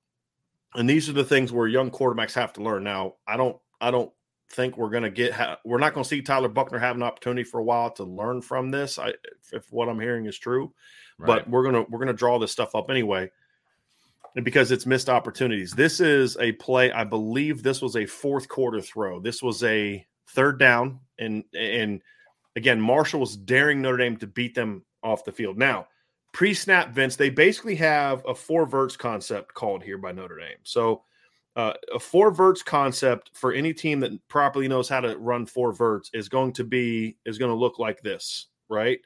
And these are the things where young quarterbacks have to learn. Now, I don't I don't think we're going to get ha- we're not going to see Tyler Buchner have an opportunity for a while to learn from this. I if, if what I'm hearing is true. Right. But we're going to we're going to draw this stuff up anyway and because it's missed opportunities. This is a play. I believe this was a fourth quarter throw. This was a third down, and and again, Marshall was daring Notre Dame to beat them off the field. Now, pre-snap, Vince, they basically have a four verts concept called here by Notre Dame. So. Uh, a four verts concept for any team that properly knows how to run four verts is going to be is going to look like this, right?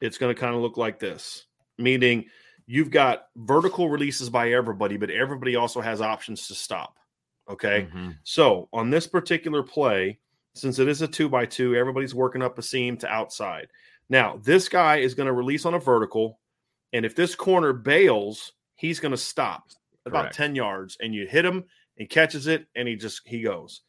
It's going to kind of look like this, meaning you've got vertical releases by everybody, but everybody also has options to stop. Okay. Mm-hmm. So on this particular play, since it is a two by two, everybody's working up a seam to outside. Now, this guy is going to release on a vertical. And if this corner bails, he's going to stop about 10 yards and you hit him and catches it and he just he goes.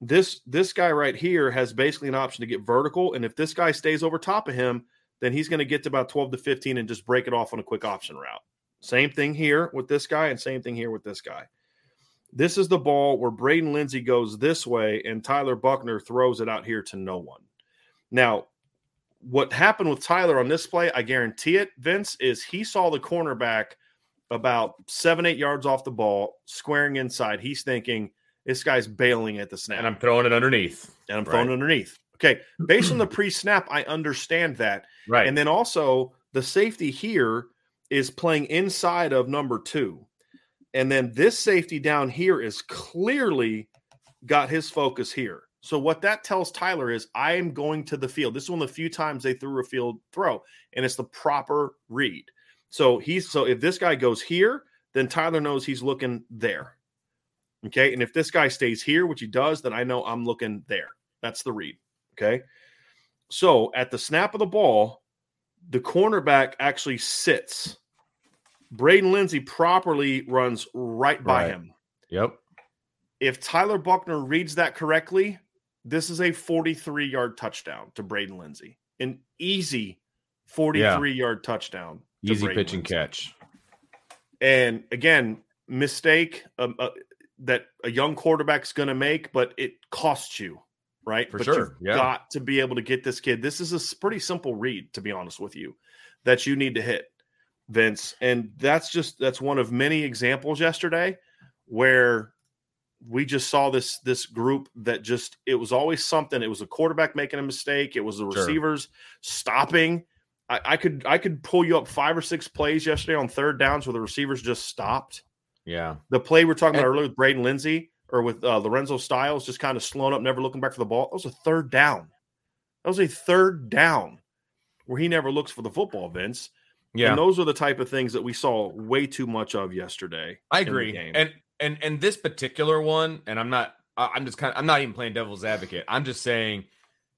This this guy right here has basically an option to get vertical. And if this guy stays over top of him, then he's going to get to about 12 to 15 and just break it off on a quick option route. Same thing here with this guy, and same thing here with this guy. This is the ball where Braden Lenzy goes this way, and Tyler Buchner throws it out here to no one. Now, what happened with Tyler on this play, I guarantee it, Vince, is he saw the cornerback about seven, eight yards off the ball, squaring inside. He's thinking, this guy's bailing at the snap. And I'm throwing it underneath. And I'm right. throwing it underneath. Okay, based on the pre-snap, I understand that. Right. And then also the safety here is playing inside of number two. And then this safety down here is clearly got his focus here. So what that tells Tyler is I am going to the field. This is one of the few times they threw a field throw, and it's the proper read. So he's so if this guy goes here, then Tyler knows he's looking there. Okay. And if this guy stays here, which he does, then I know I'm looking there. That's the read. Okay. So at the snap of the ball, the cornerback actually sits. Braden Lenzy properly runs right by right. him. Yep. If Tyler Buchner reads that correctly, this is a 43 yard touchdown to Braden Lenzy. An easy 43 yeah. yard touchdown. Easy Braden pitch and catch. And again, mistake um, uh, that a young quarterback's going to make, but it costs you, right? For but sure. You've yeah. got to be able to get this kid. This is a pretty simple read, to be honest with you, that you need to hit, Vince. And that's just that's one of many examples yesterday where we just saw this this group that just it was always something. It was a quarterback making a mistake. It was the receivers sure. stopping. I, I, could I could pull you up five or six plays yesterday on third downs where the receivers just stopped. Yeah, the play we are talking and, about earlier with Braden Lenzy or with uh, Lorenzo Styles just kind of slowing up, never looking back for the ball. That was a third down. That was a third down where he never looks for the football, Vince. Yeah, and those are the type of things that we saw way too much of yesterday. I agree, and and and this particular one, and I'm not, I'm just kind of, I'm not even playing devil's advocate. I'm just saying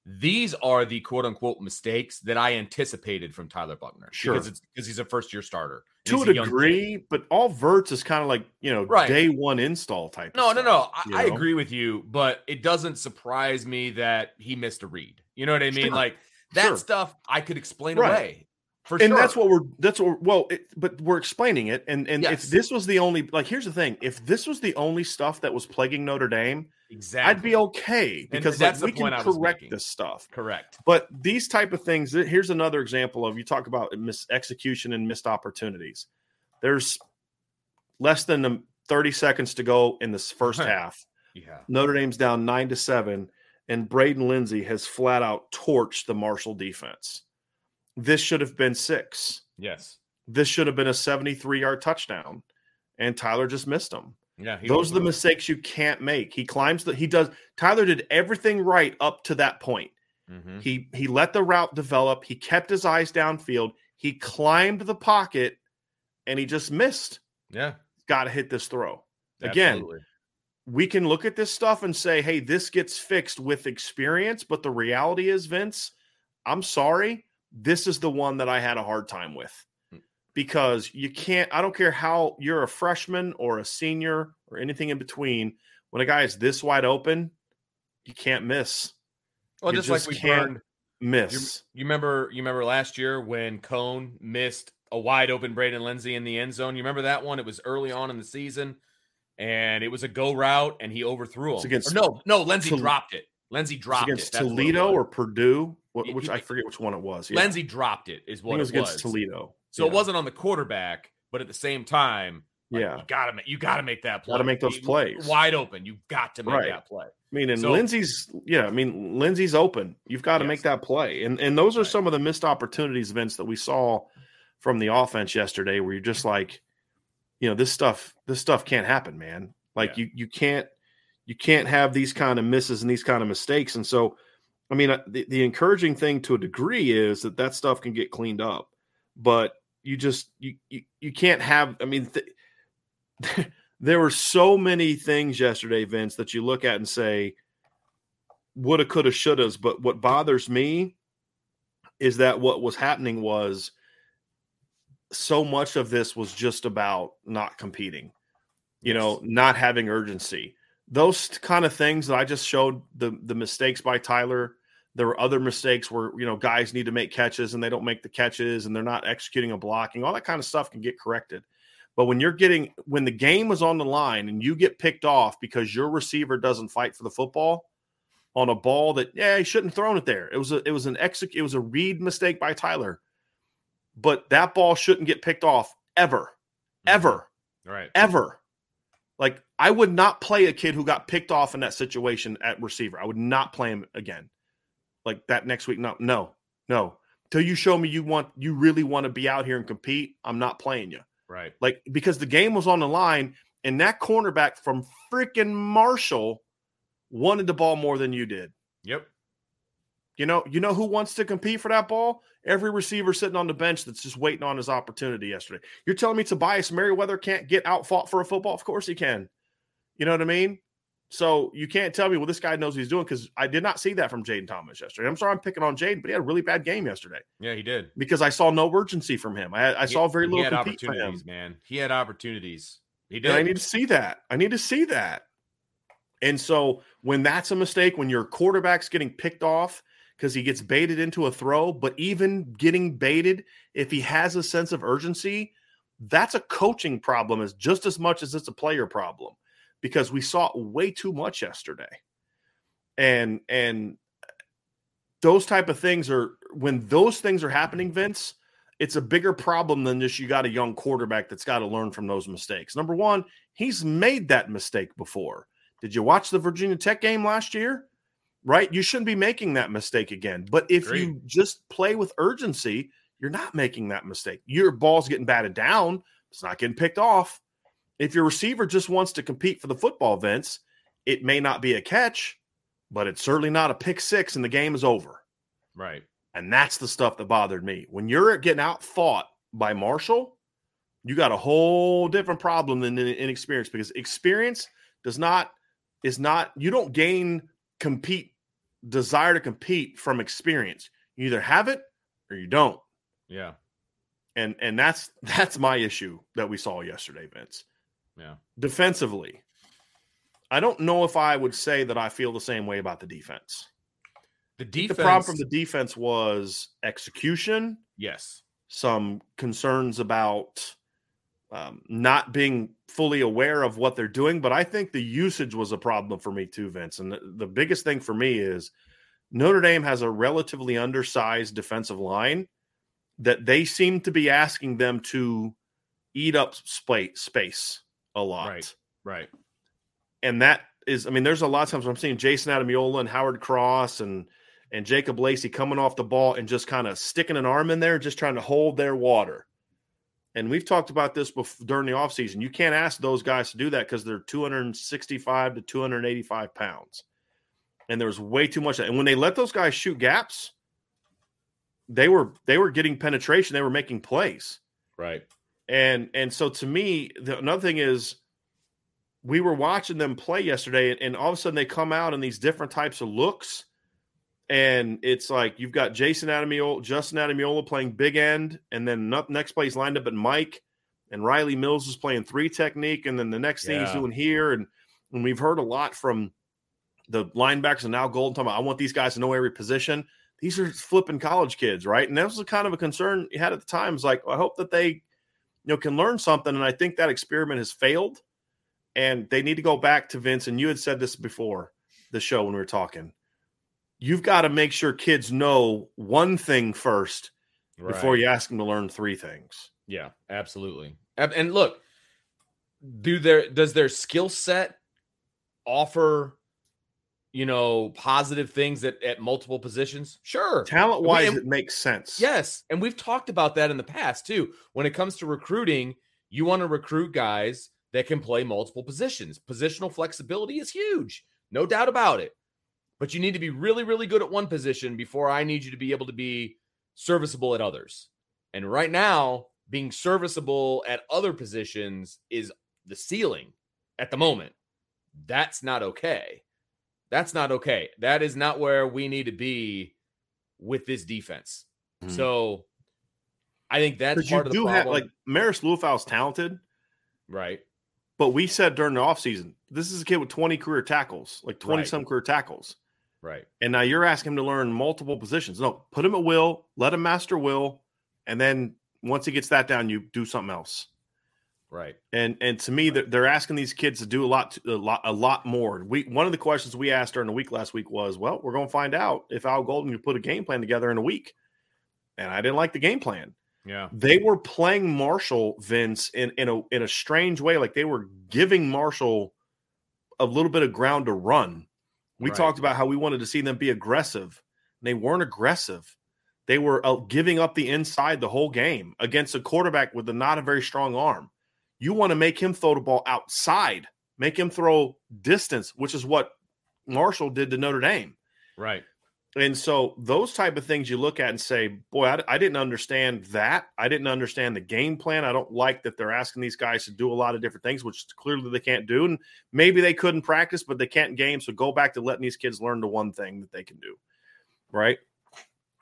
these are the quote unquote mistakes that I anticipated from Tyler Buchner. Sure. Because, it's, because he's a first year starter. To a degree, but all verts is kind of like, you know, right. day one install type. No, no, no. I, I, agree with you, but it doesn't surprise me that he missed a read. You know what I mean? Sure. Like that sure. stuff I could explain right. away. For and sure. that's what we're that's what well it, but we're explaining it and and yes. if this was the only like here's the thing if this was the only stuff that was plaguing Notre Dame exactly I'd be okay because like, we can correct this stuff correct but these type of things here's another example of you talk about mis execution and missed opportunities there's less than 30 seconds to go in this first half yeah Notre Dame's down 9 to 7 and Braden Lenzy has flat out torched the Marshall defense this should have been six. Yes. This should have been a 73 yard touchdown. And Tyler just missed them. Yeah. Those are the mistakes you can't make. He climbs the, he does, Tyler did everything right up to that point. Mm-hmm. He, he let the route develop. He kept his eyes downfield. He climbed the pocket and he just missed. Yeah. Got to hit this throw. Again, Absolutely. we can look at this stuff and say, hey, this gets fixed with experience. But the reality is, Vince, I'm sorry this is the one that I had a hard time with. Because you can't, I don't care how you're a freshman or a senior or anything in between. When a guy is this wide open, you can't miss. Well, just, just, like we can't miss. You, you, remember, you remember last year when Coan missed a wide open Braden Lenzy in the end zone. You remember that one? It was early on in the season, and it was a go route, and he overthrew him. Against, or no, no, to, dropped it. Lenzy dropped against it. Toledo or Purdue which I forget which one it was. Yeah. Lenzy dropped it, is what it was, it was against Toledo. So yeah. it wasn't on the quarterback, but at the same time, like, yeah, you gotta make you gotta make that play. Gotta make those plays wide open. You've got to make right. that play. I mean, and so, Lenzy's yeah, I mean Lenzy's open. You've got to yes. make that play, and and those are right. some of the missed opportunities, Vince, that we saw from the offense yesterday, where you're just like, you know, this stuff, this stuff can't happen, man. Like yeah. you you can't you can't have these kind of misses and these kind of mistakes, and so I mean, uh, the, the encouraging thing to a degree is that that stuff can get cleaned up, but you just you you, you can't have. I mean, th- there were so many things yesterday, Vince, that you look at and say, woulda, coulda, shouldas. But what bothers me is that what was happening was so much of this was just about not competing, you yes. know, not having urgency those kind of things that I just showed the the mistakes by Tyler. There were other mistakes where you know guys need to make catches and they don't make the catches and they're not executing a blocking. All that kind of stuff can get corrected. But when you're getting when the game was on the line and you get picked off because your receiver doesn't fight for the football on a ball that yeah he shouldn't have thrown it there. It was a it was an exec it was a read mistake by Tyler. But that ball shouldn't get picked off ever, mm-hmm. ever, right, ever. Like I would not play a kid who got picked off in that situation at receiver. I would not play him again. Like that next week. No, no, no. till you show me you want you really want to be out here and compete, I'm not playing you. Right. Like because the game was on the line and that cornerback from freaking Marshall wanted the ball more than you did. Yep. You know, you know who wants to compete for that ball? Every receiver sitting on the bench that's just waiting on his opportunity yesterday. You're telling me Tobias Merriweather can't get out fought for a football? Of course he can. You know what I mean? So you can't tell me, well, this guy knows what he's doing because I did not see that from Jayden Thomas yesterday. I'm sorry I'm picking on Jayden, but he had a really bad game yesterday. Yeah, he did. Because I saw no urgency from him. I, I He- saw very he little had compete for him. opportunities, man. He had opportunities. He did. And I need to see that. I need to see that. And so when that's a mistake, when your quarterback's getting picked off because he gets baited into a throw, but even getting baited, if he has a sense of urgency, that's a coaching problem as just as much as it's a player problem because we saw way too much yesterday. And and those type of things are when those things are happening, Vince, it's a bigger problem than just you got a young quarterback that's got to learn from those mistakes. Number one, he's made that mistake before. Did you watch the Virginia Tech game last year? Right? You shouldn't be making that mistake again. But if you just play with urgency, you're not making that mistake. Your ball's getting batted down, it's not getting picked off. If your receiver just wants to compete for the football, Vince, it may not be a catch, but it's certainly not a pick six and the game is over. right. And that's the stuff that bothered me. When you're getting out fought by Marshall, you got a whole different problem than inexperience because experience does not is not you don't gain compete desire to compete from experience. You either have it or you don't. Yeah. And and that's that's my issue that we saw yesterday, Vince. Yeah. Defensively, I don't know if I would say that I feel the same way about the defense. The defense. The problem from the defense was execution, yes. some concerns about um, not being fully aware of what they're doing. But I think the usage was a problem for me too, Vince. And the, the biggest thing for me is Notre Dame has a relatively undersized defensive line that they seem to be asking them to eat up space, space a lot. Right. Right. And that is, I mean, there's a lot of times I'm seeing Jayson Ademilola and Howard Cross and and Jacob Lacey coming off the ball and just kind of sticking an arm in there, just trying to hold their water. And we've talked about this before, during the offseason. You can't ask those guys to do that because they're 265 to 285 pounds. And there's way too much. And when they let those guys shoot gaps, they were they were getting penetration. They were making plays. Right. And and so to me, the, another thing is we were watching them play yesterday, and, and all of a sudden they come out in these different types of looks. And it's like you've got Jayson Ademilola, Justin Ademilola playing big end, and then next play he's lined up at Mike, and Rylie Mills is playing three technique, and then the next thing he's doing here, and and we've heard a lot from the linebackers and now Golden talking about I want these guys to know every position. These are flipping college kids, right? And that was kind of a concern you had at the time. It's like I hope that they, you know, can learn something. And I think that experiment has failed, and they need to go back to Vince. And you had said this before the show when we were talking. You've got to make sure kids know one thing first before you ask them to learn three things. Yeah, absolutely. And look, do their does their skill set offer you know positive things at, at multiple positions? Sure. Talent wise, it makes sense. Yes, and we've talked about that in the past too. When it comes to recruiting, you want to recruit guys that can play multiple positions. Positional flexibility is huge, no doubt about it. But you need to be really, really good at one position before I need you to be able to be serviceable at others. And right now, being serviceable at other positions is the ceiling at the moment. That's not okay. That's not okay. That is not where we need to be with this defense. Mhm. So I think that's part of the do have problem. like Marist Liufau's talented, right. but we said during the offseason, this is a kid with 20 career tackles, like 20 Right. some career tackles. Right. And now you're asking him to learn multiple positions. No, put him at will, let him master will, and then once he gets that down, you do something else. Right. And and to me, they're, they're asking these kids to do a lot, a lot, a lot more. We one of the questions we asked during the week last week was, well, we're going to find out if Al Golden can put a game plan together in a week. And I didn't like the game plan. Yeah. They were playing Marshall Vince in in a in a strange way, like they were giving Marshall a little bit of ground to run. We Right. talked about how we wanted to see them be aggressive. and They weren't aggressive. They were uh, giving up the inside the whole game against a quarterback with a not a very strong arm. You want to make him throw the ball outside, make him throw distance, which is what Marshall did to Notre Dame. Right. And so those type of things you look at and say, boy, I, I, didn't understand that. I didn't understand the game plan. I don't like that they're asking these guys to do a lot of different things, which clearly they can't do. And maybe they couldn't practice, but they can't game. So go back to letting these kids learn the one thing that they can do. Right.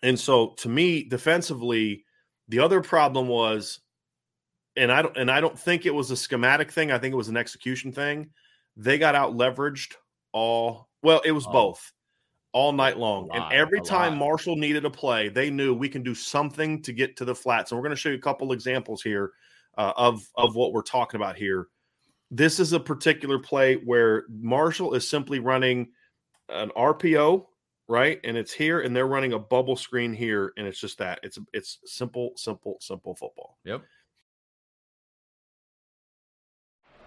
And so to me, defensively, the other problem was, and I don't and I don't think it was a schematic thing. I think it was an execution thing. They got out leveraged all well, it was oh. both all night long. Lot, and every time lot. Marshall needed a play, they knew we can do something to get to the flats. And we're going to show you a couple examples here uh, of of what we're talking about here. This is a particular play where Marshall is simply running an RPO, right? And it's here, and they're running a bubble screen here, and it's just that. It's it's simple, simple, simple football. Yep.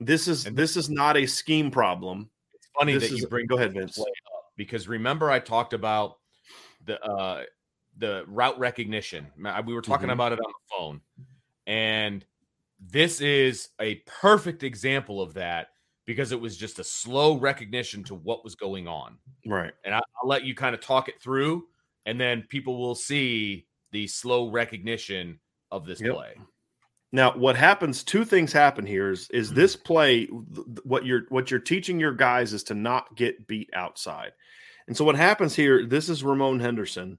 This is and this is not a scheme problem. It's funny this that is, you bring go ahead, Vince. because remember I talked about the uh the route recognition. We were talking mm-hmm. about it on the phone. And this is a perfect example of that because it was just a slow recognition to what was going on. Right. And I, will let you kind of talk it through, and then people will see the slow recognition of this yep. play. Now, what happens? Two things happen here. Is is mm-hmm. this play? What you're what you're teaching your guys is to not get beat outside. And so what happens here? This is Ramon Henderson,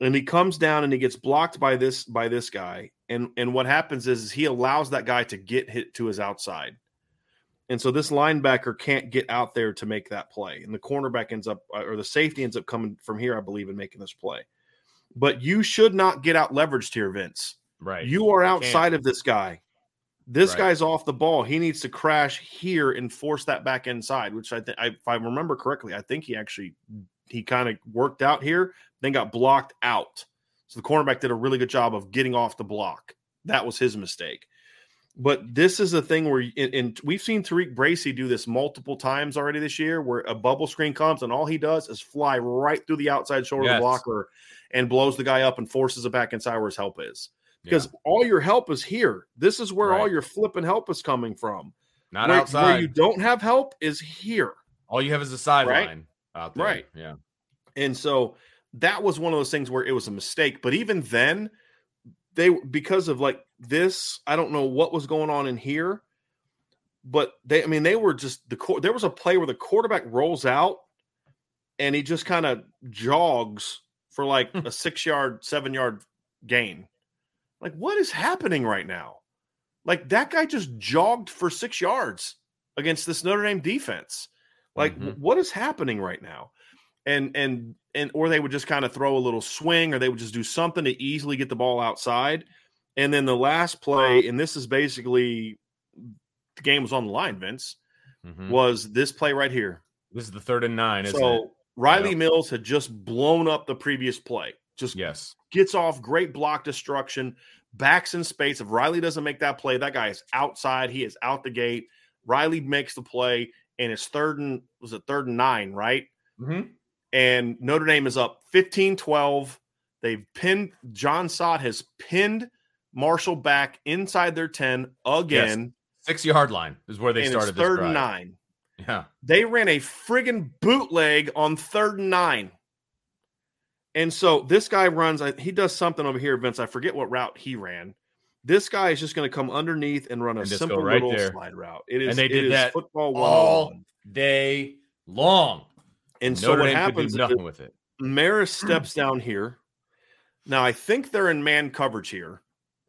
and he comes down and he gets blocked by this by this guy. And and what happens is, is he allows that guy to get hit to his outside. And so this linebacker can't get out there to make that play. And the cornerback ends up, uh, or the safety ends up coming from here, I believe, and making this play. But you should not get out leveraged here, Vince. Right. You are outside of this guy. This right. guy's off the ball. He needs to crash here and force that back inside, which I think, if I remember correctly, I think he actually he kind of worked out here, then got blocked out. So the cornerback did a really good job of getting off the block. That was his mistake. But this is a thing where, and we've seen TaRiq Bracy do this multiple times already this year, where a bubble screen comes and all he does is fly right through the outside shoulder yes. blocker and blows the guy up and forces it back inside where his help is because yeah. all your help is here. This is where right. all your flipping help is coming from. Not where, outside. Where you don't have help is here. All you have is a sideline right? out there. Right. Yeah. And so that was one of those things where it was a mistake. But even then, they because of like this, I don't know what was going on in here, but they, I mean, they were just the core. There was a play where the quarterback rolls out and he just kind of jogs for like hmm. a six yard, seven yard gain. Like, what is happening right now? Like, that guy just jogged for six yards against this Notre Dame defense. Like, mm-hmm. what is happening right now? And, and, and, or they would just kind of throw a little swing or they would just do something to easily get the ball outside. And then the last play, and this is basically the game was on the line, Vince, mm-hmm. was this play right here. This is the third and nine. so Rylie yep. Mills had just blown up the previous play. Just yes, gets off great block destruction, backs in space. If Rylie doesn't make that play, that guy is outside. He is out the gate. Rylie makes the play, and it's third and was it third and nine, right? Mm-hmm. And Notre Dame is up 15-12. They've pinned Jon Sot has pinned Marshall back inside their 10 again. Yes. Six yard line is where they started. third and nine. Yeah. They ran a friggin' bootleg on third and nine. And so this guy runs, he does something over here, Vince. I forget what route he ran, This guy is just going to come underneath and run a And simple right little there. slide route. It is And they did that football all day long. And so what Dame happens nothing with it. Marist steps down here. Now I think they're in man coverage here.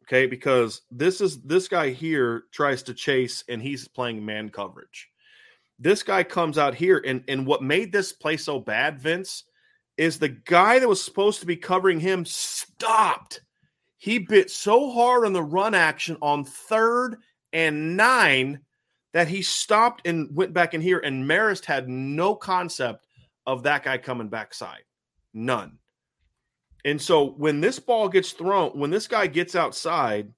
Okay, because this is this guy here tries to chase and he's playing man coverage. This guy comes out here and and what made this play so bad, Vince, is the guy that was supposed to be covering him stopped. He bit so hard on the run action on third and nine that he stopped and went back in here and Marist had no concept of that guy coming backside. None. And so when this ball gets thrown, when this guy gets outside,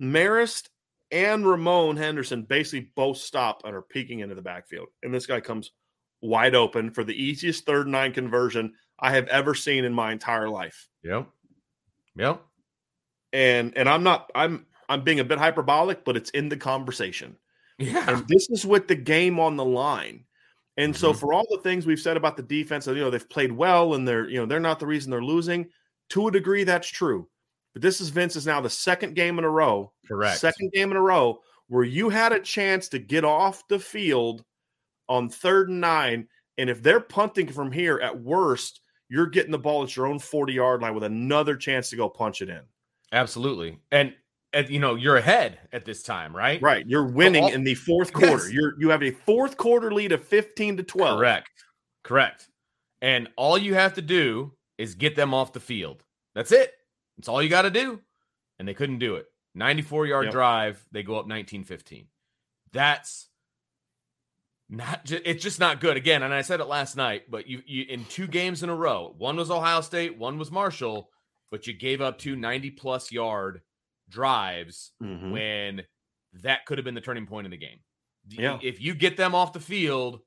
Marist and Ramon Henderson basically both stop and are peeking into the backfield. And this guy comes wide open for the easiest third nine conversion I have ever seen in my entire life. Yep. Yep. And and I'm not I'm I'm being a bit hyperbolic, but it's in the conversation. Yeah. And this is with the game on the line. And so Mhm. for all the things we've said about the defense, you know, they've played well and they're, you know, they're not the reason they're losing. To a degree, that's true. But this is Vince is now the second game in a row, Correct. second game in a row where you had a chance to get off the field on third and nine. And if they're punting from here, at worst, you're getting the ball at your own 40 yard line with another chance to go punch it in. Absolutely. And, and you know, you're ahead at this time, right? Right. You're winning all- in the fourth quarter. Yes. You're you have a fourth quarter lead of 15 to 12. Correct. Correct. And all you have to do is get them off the field. That's it. That's all you got to do. And they couldn't do it. 94 yard Yep. drive, they go up 19 15. That's not ju- it's just not good again and i said it last night but you, you in two games in a row one was ohio state one was marshall but you gave up two 90 plus yard drives Mhm. when that could have been the turning point in the game. Yeah. If you get them off the field,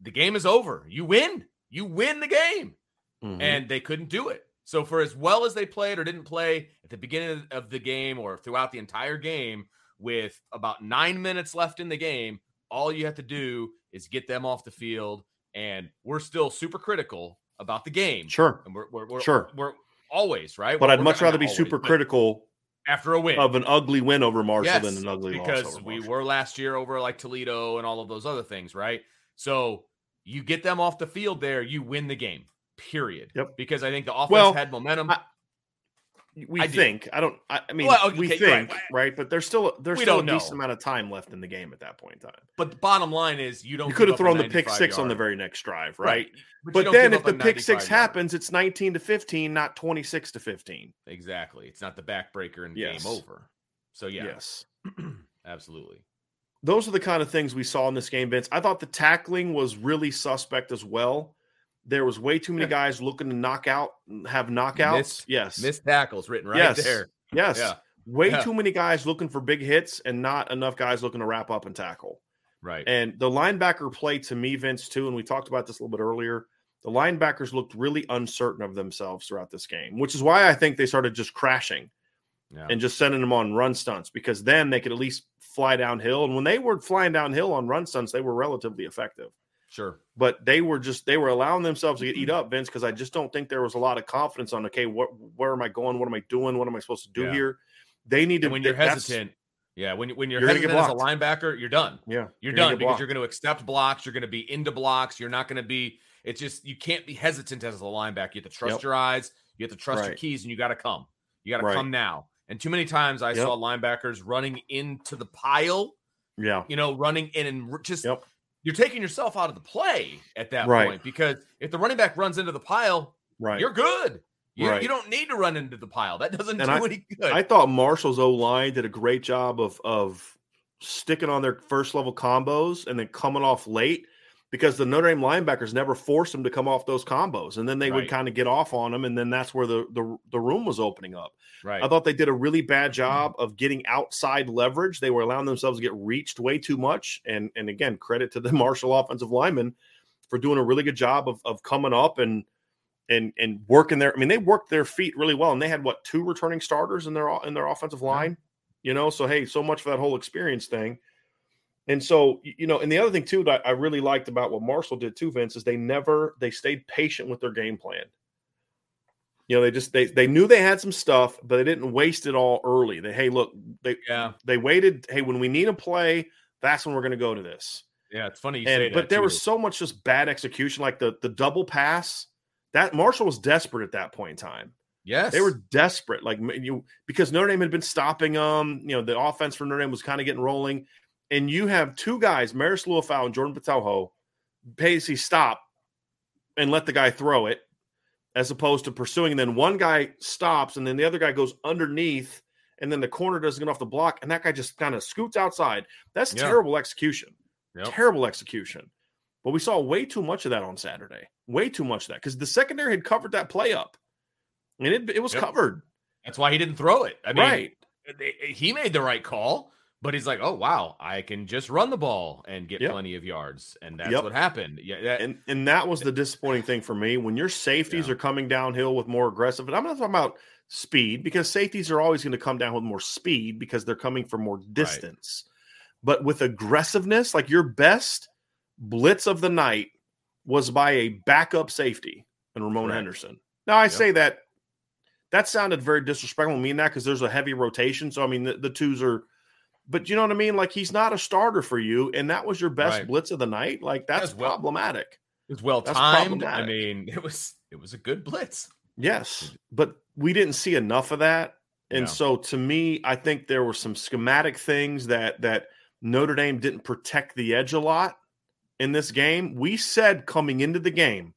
the game is over. You win. You win the game. Mhm. And they couldn't do it. So for as well as they played or didn't play at the beginning of the game or throughout the entire game with about 9 minutes left in the game, all you have to do is get them off the field and we're still super critical about the game. sure. And we're we're, we're Sure. we're always, right? But We're- I'd much rather be always, super critical after a win. of an ugly win over Marshall Yes, than an ugly loss because we were last year over like Toledo and all of those other things, right? So you get them off the field there, you win the game. Period. Yep. Because I think the offense Well, had momentum. I- we I do. think. I don't. I, I mean, Well, okay, we right, think, right. right, But there's still there's We still a don't decent amount of time left in the game at that point in time. but the bottom line is you don't You could have thrown the pick 95 six on the very next drive, right? you But don't then if the pick six yard. happens, it's 19 to 15, not 26 to 15. Exactly. It's not the backbreaker and Yes. game over. So yeah, Yes. absolutely. Those are the kind of things we saw in this game, Vince. I thought the tackling was really suspect as well. There was way too many guys looking to knock out, have knockouts. Missed- yes. Missed tackles written right Yes. there. Yes. Yeah. Way Yeah. too many guys looking for big hits and not enough guys looking to wrap up and tackle. Right. And the linebacker play to me, Vince, too, and we talked about this a little bit earlier. The linebackers looked really uncertain of themselves throughout this game, which is why I think they started just crashing yeah. and just sending them on run stunts because then they could at least fly downhill. And when they were flying downhill on run stunts, they were relatively effective. Sure. But they were just they were allowing themselves to get eat mm-hmm. up, Vince, because I just don't think there was a lot of confidence on okay, what where am I going? What am I doing? What am I supposed to do Yeah. here? They need to And when you're that's- hesitant, yeah, when when you're, You're hesitant as a linebacker, you're done. Yeah, You're, gonna done because you're going to accept blocks. You're going to be into blocks. You're not going to be. It's just you can't be hesitant as a linebacker. You have to trust Yep. your eyes. You have to trust your keys, and you got to come. You got to Right. come now. And too many times I Yep. saw linebackers running into the pile. yeah. You know, running in and just Yep. You're taking yourself out of the play at that Right. point because if the running back runs into the pile, Right. you're good. You, Right. you don't need to run into the pile. That doesn't And do I- any good. I thought Marshall's O line did a great job of of sticking on their first level combos and then coming off late because the Notre Dame linebackers never forced them to come off those combos, and then they would kind of get off on them, and then that's where the the, the room was opening up. right. I thought they did a really bad job of getting outside leverage. They were allowing themselves to get reached way too much, and and again, credit to the Marshall offensive linemen for doing a really good job of of coming up and and and working their. I mean, they worked their feet really well, and they had what two returning starters in their in their offensive line. You know, so hey, so much for that whole experience thing. And so, you know, and the other thing too that I really liked about what Marshall did too, Vince, is they never they stayed patient with their game plan. You know, they just they they knew they had some stuff, but they didn't waste it all early. They hey, look, they Yeah. they waited. Hey, when we need a play, that's when we're going to go to this. Yeah, it's funny you And- say but there too. was so much just bad execution, like the the double pass. That Marshall was desperate at that point in time. yes, They were desperate, like you because Notre Dame had been stopping them. You know, the offense for Notre Dame was kind of getting rolling, and you have two guys, Marist Liufau and Jordan Botelho, basically stop and let the guy throw it, as opposed to pursuing. And then one guy stops, and then the other guy goes underneath, and then the corner doesn't get off the block, and that guy just kind of scoots outside. That's Yeah. terrible execution. Yep. Terrible execution. But we saw way too much of that on Saturday. Way too much of that because the secondary had covered that play up. And it, it was Yep. covered. That's why he didn't throw it. I mean, right. Eh, eh, he made the right call, but he's like, oh wow, I can just run the ball and get Yep. plenty of yards, and that's Yep. what happened. Yeah, that, And and that was the disappointing thing for me. When your safeties Yeah. are coming downhill with more aggressive, and I'm not talking about speed because safeties are always going to come down with more speed because they're coming from more distance. But with aggressiveness, like your best blitz of the night was by a backup safety and Ramon Correct. Henderson. Now I Yep. say that that sounded very disrespectful. I mean that because there's a heavy rotation. So I mean the, the twos are, but you know what I mean. Like he's not a starter for you, and that was your best Right. blitz of the night. Like that's As well. problematic. it was well That's timed. I mean, it was it was a good blitz. Yes, but we didn't see enough of that. And Yeah. so to me, I think there were some schematic things that that Notre Dame didn't protect the edge a lot in this game. We said coming into the game,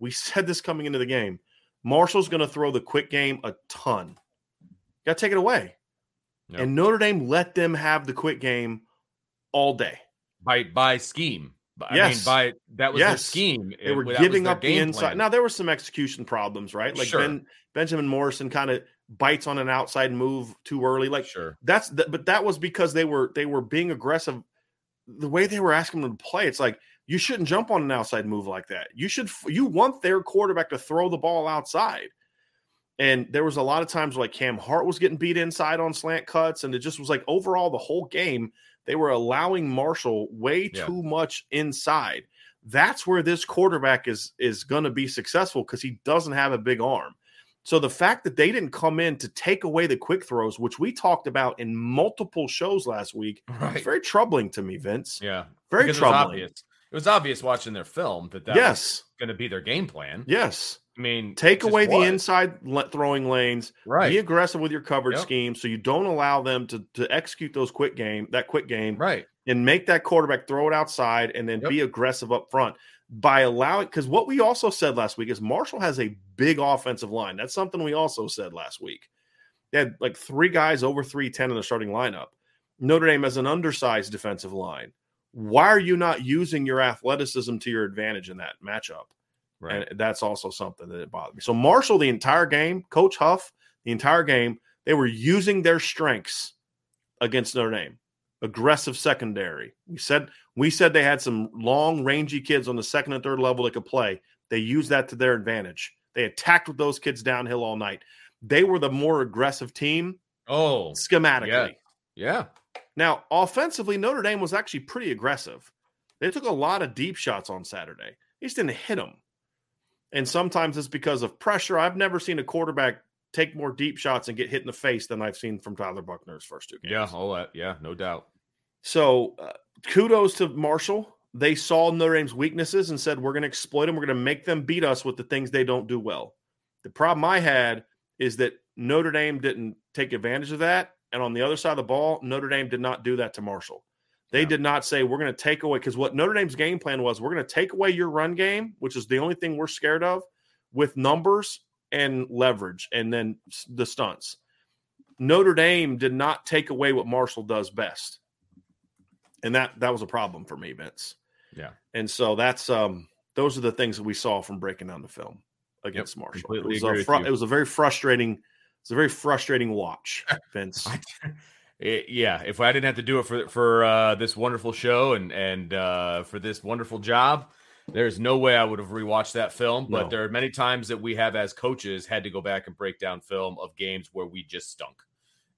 we said this coming into the game, Marshall's going to throw the quick game a ton. Got to take it away. Yep. And Notre Dame let them have the quick game all day. by by scheme. I Yes. mean, by that was their scheme. They were was giving up the inside. plan. Now there were some execution problems, right? Like Sure. ben, Benjamin Morrison kind of bites on an outside move too early. Like sure, that's the, but that was because they were they were being aggressive. The way they were asking them to play, it's like you shouldn't jump on an outside move like that. You should you want their quarterback to throw the ball outside. And there was a lot of times where like Cam Hart was getting beat inside on slant cuts, and it just was like overall the whole game they were allowing Marshall way Yeah. too much inside. That's where this quarterback is is going to be successful because he doesn't have a big arm. So the fact that they didn't come in to take away the quick throws, which we talked about in multiple shows last week, right? very troubling to me, Vince. Yeah, Very Because it was troubling. obvious. It was obvious watching their film that that was yes, going to be their game plan. yes. I mean, Take away the inside throwing lanes. Right. Be aggressive with your coverage Yep. scheme, so you don't allow them to to execute those quick game that quick game Right. and make that quarterback throw it outside and then Yep. be aggressive up front by allowing because what we also said last week is Marshall has a big offensive line. That's something we also said last week. They had like three guys over 310 in the starting lineup. Notre Dame has an undersized defensive line. Why are you not using your athleticism to your advantage in that matchup? Right. And that's also something that bothered me. So Marshall, the entire game, Coach Huff, the entire game, they were using their strengths against Notre Dame. Aggressive secondary. We said we said they had some long, rangy kids on the second and third level that could play. They used that to their advantage. They attacked with those kids downhill all night. They were the more aggressive team oh, schematically. yeah. Now, offensively, Notre Dame was actually pretty aggressive. They took a lot of deep shots on Saturday. They just didn't hit them. And sometimes it's because of pressure. I've never seen a quarterback take more deep shots and get hit in the face than I've seen from Tyler Buchner's first two games. Yeah. All that. Yeah. No doubt. So uh, kudos to Marshall. They saw Notre Dame's weaknesses and said, we're going to exploit them. We're going to make them beat us with the things they don't do well. The problem I had is that Notre Dame didn't take advantage of that. And on the other side of the ball, Notre Dame did not do that to Marshall. They Yeah. did not say, we're going to take away, because what Notre Dame's game plan was, we're going to take away your run game, which is the only thing we're scared of, with numbers and leverage and then the stunts. Notre Dame did not take away what Marshall does best. And that that was a problem for me, Vince. Yeah. And so that's um those are the things that we saw from breaking down the film against Marshall. completely it was agree a with you. it was a very frustrating it's a very frustrating watch, Vince. I- Eh, yeah, if I didn't have to do it for for uh, this wonderful show and and uh, for this wonderful job, there's no way I would have rewatched that film. But No. there are many times that we have, as coaches, had to go back and break down film of games where we just stunk,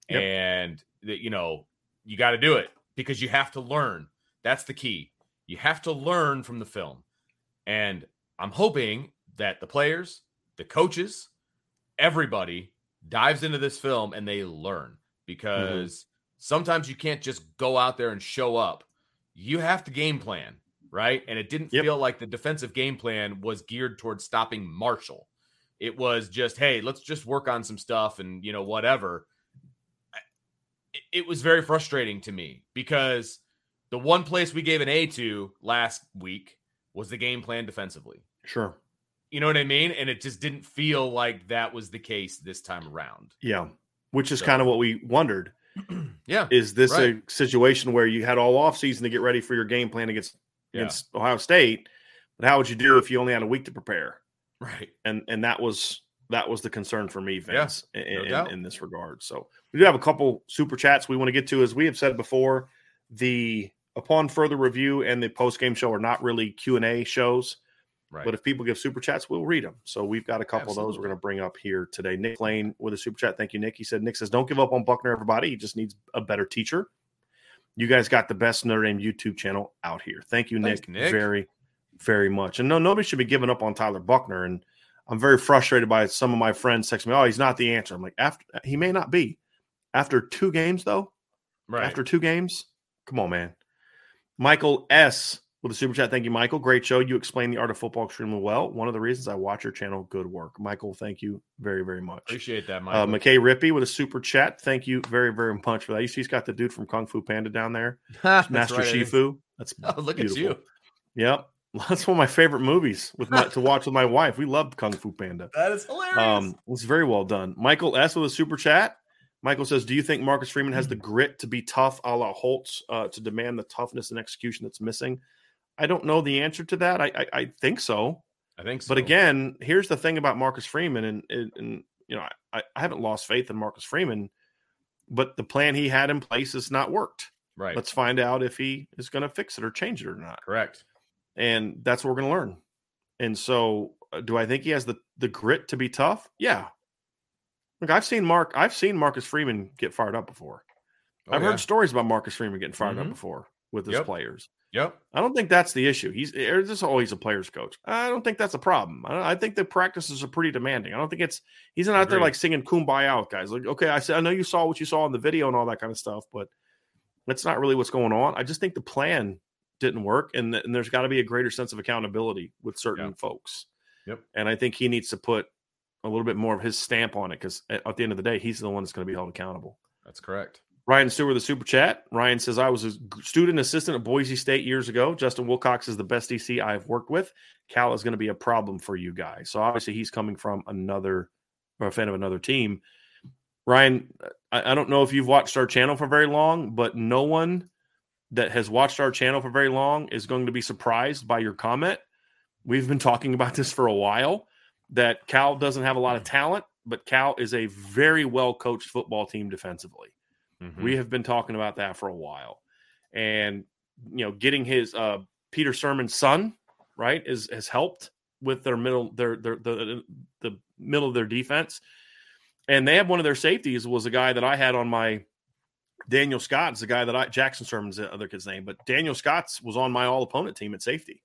Yep. and that you know you got to do it because you have to learn. That's the key. You have to learn from the film, and I'm hoping that the players, the coaches, everybody dives into this film and they learn. Because mm-hmm. sometimes you can't just go out there and show up. You have to game plan, right? And it didn't yep. feel like the defensive game plan was geared towards stopping Marshall. It was just, hey, let's just work on some stuff and, you know, whatever. It, it was very frustrating to me because the one place we gave an A to last week was the game plan defensively. Sure. You know what I mean? And it just didn't feel like that was the case this time around. Yeah. Which is so. kind of what we wondered. yeah. Is this right. a situation where you had all off season to get ready for your game plan against yeah. against Ohio State? But how would you do if you only had a week to prepare? Right. And and that was that was the concern for me, Vince, yeah, in, no in, in, this regard. So we do have a couple super chats we want to get to. As we have said before, the upon further review and the post game show are not really Q and A shows. Right. But if people give super chats, we'll read them. So we've got a couple Absolutely. of those we're going to bring up here today. Nick Lane with a super chat. Thank you, Nick. He said, Nick says, don't give up on Buchner, everybody. He just needs a better teacher. You guys got the best Notre Dame YouTube channel out here. Thank you, Thanks, Nick, Nick. very, very much. And no, nobody should be giving up on Tyler Buchner. And I'm very frustrated by some of my friends texting me, oh, he's not the answer. I'm like, after he may not be. After two games, though, right. after two games, come on, man. Michael S with a super chat. Thank you, Michael. Great show. You explain the art of football extremely well. One of the reasons I watch your channel. Good work, Michael. Thank you very, very much. Appreciate that, Uh, Michael. McKay Rippey with a super chat. Thank you very, very much for that. You see, he's got the dude from Kung Fu Panda down there, Master right, Shifu. That's Oh, look beautiful. at you. Yep, that's one of my favorite movies with my, to watch with my wife. We love Kung Fu Panda. That is hilarious. Um, it's very well done. Michael S with a super chat. Michael says, "Do you think Marcus Freeman has Hmm. the grit to be tough, a la Holtz, uh, to demand the toughness and execution that's missing?" I don't know the answer to that. I I, I think so, I think so. but again, here's the thing about Marcus Freeman, and and, and you know, I, I haven't lost faith in Marcus Freeman, but the plan he had in place has not worked. right. Let's find out if he is going to fix it or change it or not Correct. and that's what we're going to learn. And so, uh, do I think he has the the grit to be tough? Yeah. Look, I've seen Mark. I've seen Marcus Freeman get fired up before. Oh, I've yeah. heard stories about Marcus Freeman getting fired up Mhm. before with his Yep. players. Yep. I don't think that's the issue. He's eh, or just oh a players coach. I don't think that's a problem. I, I think the practices are pretty demanding. I don't think it's he's not out there like singing "Kumbaya" with guys. Like okay, I said I know you saw what you saw in the video and all that kind of stuff, but that's not really what's going on. I just think the plan didn't work, and, th- and there's got to be a greater sense of accountability with certain Yeah. folks. Yep. And I think he needs to put a little bit more of his stamp on it because at, eh, at the end of the day, he's the one that's going to be held accountable. That's correct. Ryan Stewart, the super chat. Ryan says, I was a student assistant at Boise State years ago. Justin Wilcox is the best DC I've worked with. Cal is going to be a problem for you guys. So obviously, he's coming from another or a fan of another team. Ryan, I, I don't know if you've watched our channel for very long, but no one that has watched our channel for very long is going to be surprised by your comment. We've been talking about this for a while that Cal doesn't have a lot of talent, but Cal is a very well coached football team defensively. Mhm. We have been talking about that for a while. And you know, getting his uh Peter Sirmon's son, right, is has helped with their middle their their the the middle of their defense. And they have one of their safeties was a guy that I had on my Daniel Scott's the guy that I Jackson Sirmon's the other kid's name, but Daniel Scott's was on my all opponent team at safety.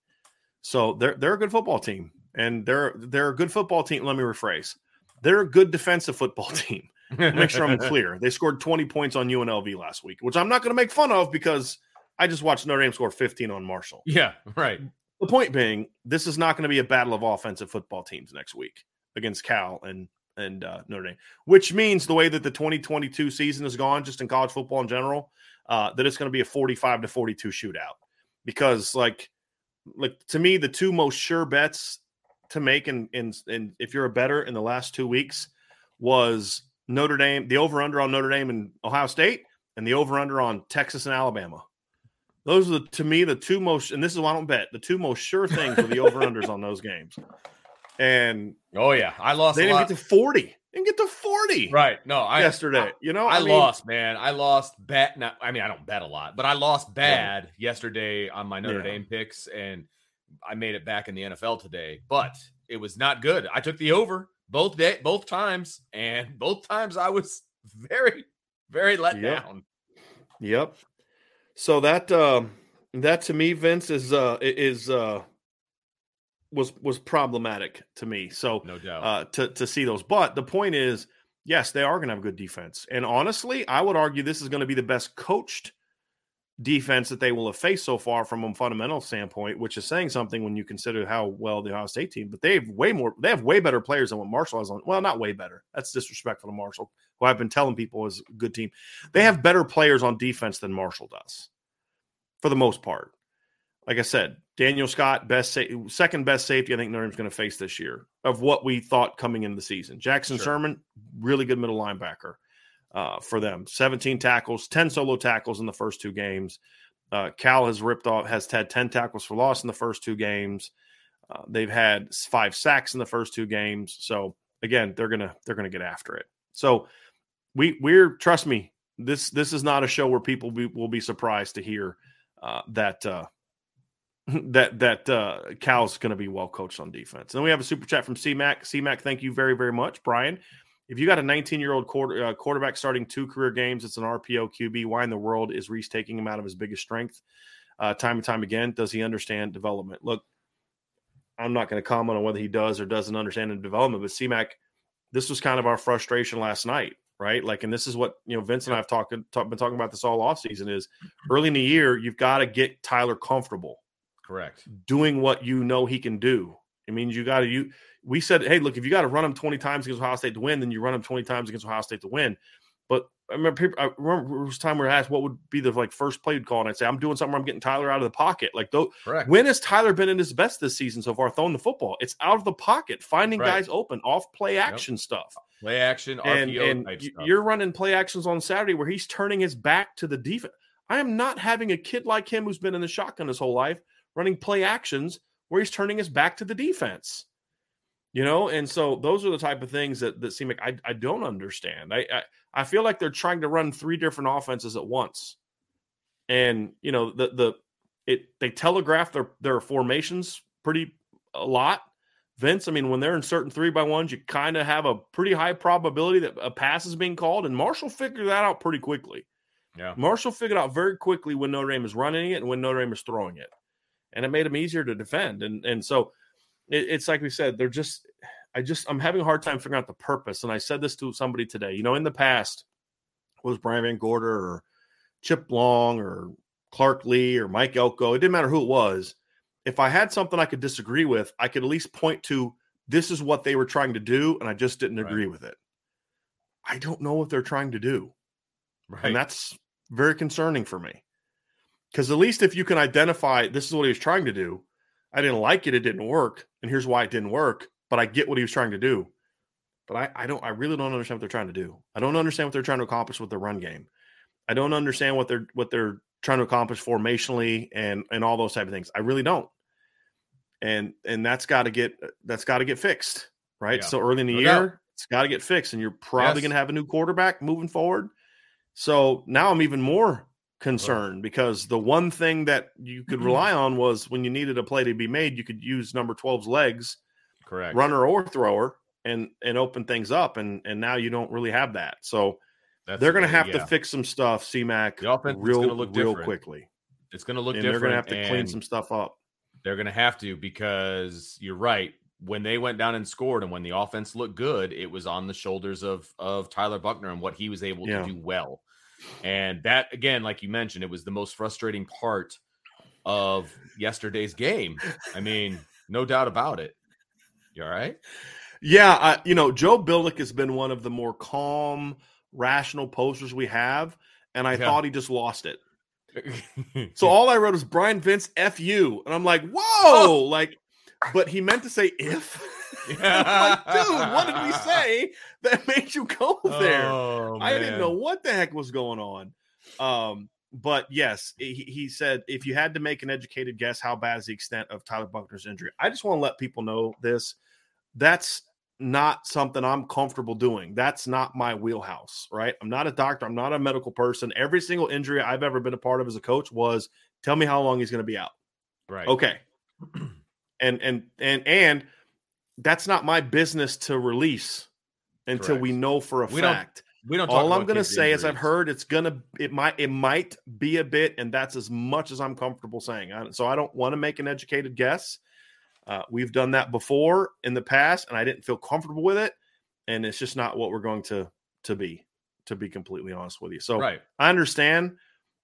So they're they're a good football team. And they're they're a good football team. Let me rephrase. They're a good defensive football team make sure I'm clear. They scored 20 points on UNLV last week, which I'm not going to make fun of because I just watched Notre Dame score 15 on Marshall. Yeah. Right. The point being, this is not going to be a battle of offensive football teams next week against Cal and and uh, Notre Dame, which means the way that the 2022 season has gone, just in college football in general, uh, that it's going to be a 45 to 42 shootout. Because like, like to me, the two most sure bets to make, and and in, in if you're a better in the last two weeks, was Notre Dame, the over under on Notre Dame and Ohio State, and the over under on Texas and Alabama. Those are the, to me the two most, and this is why I don't bet the two most sure things are the over unders on those games. And Oh yeah. I lost. they didn't lot. get to forty. Didn't get to forty Right. No. I yesterday. you know, I, mean, lost, man. I lost bet. Now, I mean, I don't bet a lot, but I lost bad yesterday on my Notre Yeah. Dame picks, and I made it back in the NFL today. But it was not good. I took the over both day, both times, and both times I was very, very let Yep. down. Yep. So that uh, that to me, Vince is uh, is uh, was was problematic to me. So no doubt uh, to to see those. But the point is, yes, they are going to have good defense. And honestly, I would argue this is going to be the best coached defense that they will have faced so far from a fundamental standpoint, which is saying something when you consider how well the Ohio State team. But they have way more. They have way better players than what Marshall has on. Well, not way better. That's disrespectful to Marshall, who I've been telling people is a good team. They have better players on defense than Marshall does, for the most part. Like I said, Daniel Scott, best sa- second best safety I think Notre Dame's going to face this year of what we thought coming into the season. Jackson sure. Sherman, really good middle linebacker uh, for them. 17 tackles, 10 solo tackles in the first two games. Uh, Cal has ripped off, has had 10 tackles for loss in the first two games. Uh, they've had five sacks in the first two games. So again, they're gonna they're gonna get after it. So we we're trust me, this this is not a show where people be, will be surprised to hear uh, that uh, that that uh, Cal's going to be well coached on defense. And we have a super chat from CMAC. CMAC, thank you very very much, Brian if you got a 19 year old quarter, uh, quarterback starting two career games, it's an RPO QB. Why in the world is Rees taking him out of his biggest strength uh, time and time again? Does he understand development? Look, I'm not going to comment on whether he does or doesn't understand the development, but CMAC, this was kind of our frustration last night, right? Like, and this is what you know, Vince and I have talked, talk, been talking about this all off season is early in the year, you've got to get Tyler comfortable, correct, doing what you know he can do. It means you got to you we said, hey, look, if you got to run them 20 times against Ohio State to win, then you run them 20 times against Ohio State to win. But I remember, people, I remember it was time we were asked what would be the like first play you'd call, and I'd say, I'm doing something where I'm getting Tyler out of the pocket. Like, though, when has Tyler been in his best this season so far throwing the football? It's out of the pocket, finding right. guys open, off play action yep. stuff. Play action, and, and you're running play actions on Saturday where he's turning his back to the defense. I am not having a kid like him who's been in the shotgun his whole life running play actions where he's turning his back to the defense you know and so those are the type of things that that seem like i, I don't understand. I, I, I feel like they're trying to run three different offenses at once. And you know the the it they telegraph their their formations pretty a lot. Vince i mean when they're in certain three by ones you kind of have a pretty high probability that a pass is being called and marshall figured that out pretty quickly. Yeah. Marshall figured out very quickly when notre dame is running it and when notre dame is throwing it. And it made them easier to defend. And and so it, it's like we said, they're just, I just, I'm having a hard time figuring out the purpose. And I said this to somebody today. You know, in the past, was Brian VanGorder or Chip Long or Clark Lea or Mike Elko, it didn't matter who it was. If I had something I could disagree with, I could at least point to this is what they were trying to do, and I just didn't agree right. with it. I don't know what they're trying to do. Right. And that's very concerning for me. Because at least if you can identify this is what he was trying to do, I didn't like it. It didn't work. And here's why it didn't work. But I get what he was trying to do. But I, I don't I really don't understand what they're trying to do. I don't understand what they're trying to accomplish with the run game. I don't understand what they're what they're trying to accomplish formationally and and all those type of things. I really don't. And and that's got to get uh, that's got to get fixed, right? Yeah. So early in the no year, doubt. it's got to get fixed, and you're probably yes. going to have a new quarterback moving forward. So now I'm even more concern because the one thing that you could mm-hmm. rely on was when you needed a play to be made, you could use number 12's legs, correct, runner or thrower, and and open things up. And and now you don't really have that. So That's they're going to have yeah. to fix some stuff. CMAC the offense real look real different. quickly. It's going to look and different. They're going to have to clean some stuff up. They're going to have to because you're right. When they went down and scored, and when the offense looked good, it was on the shoulders of of Tyler Buchner and what he was able yeah. to do well. And that, again, like you mentioned, it was the most frustrating part of yesterday's game. I mean, no doubt about it. You all right? Yeah. You know, Joe Billick has been one of the more calm, rational posters we have. And I yeah. thought he just lost it. so all I wrote was Brian Vince F you. And I'm like, oh! whoa, oh. like, but he meant to say if. Like, dude, what did we say that made you go there? Oh, I didn't know what the heck was going on. Um, but yes, he, he, said if you had to make an educated guess, how bad is the extent of Tyler Buchner's injury? I just want to let people know this. That's not something I'm comfortable doing. That's not my wheelhouse, right? I'm not a doctor. I'm not a medical person. Every single injury I've ever been a part of as a coach was tell me how long he's going to be out. Right. Okay. And and and and that's not my business to release until Correct. we know for a we fact. Don't, we don't. All I'm going to say is I've heard it's gonna. It might. It might be a bit, and that's as much as I'm comfortable saying. so I don't want to make an educated guess. Uh, we've done that before in the past, and I didn't feel comfortable with it, and it's just not what we're going to to be. To be completely honest with you, so Right. I understand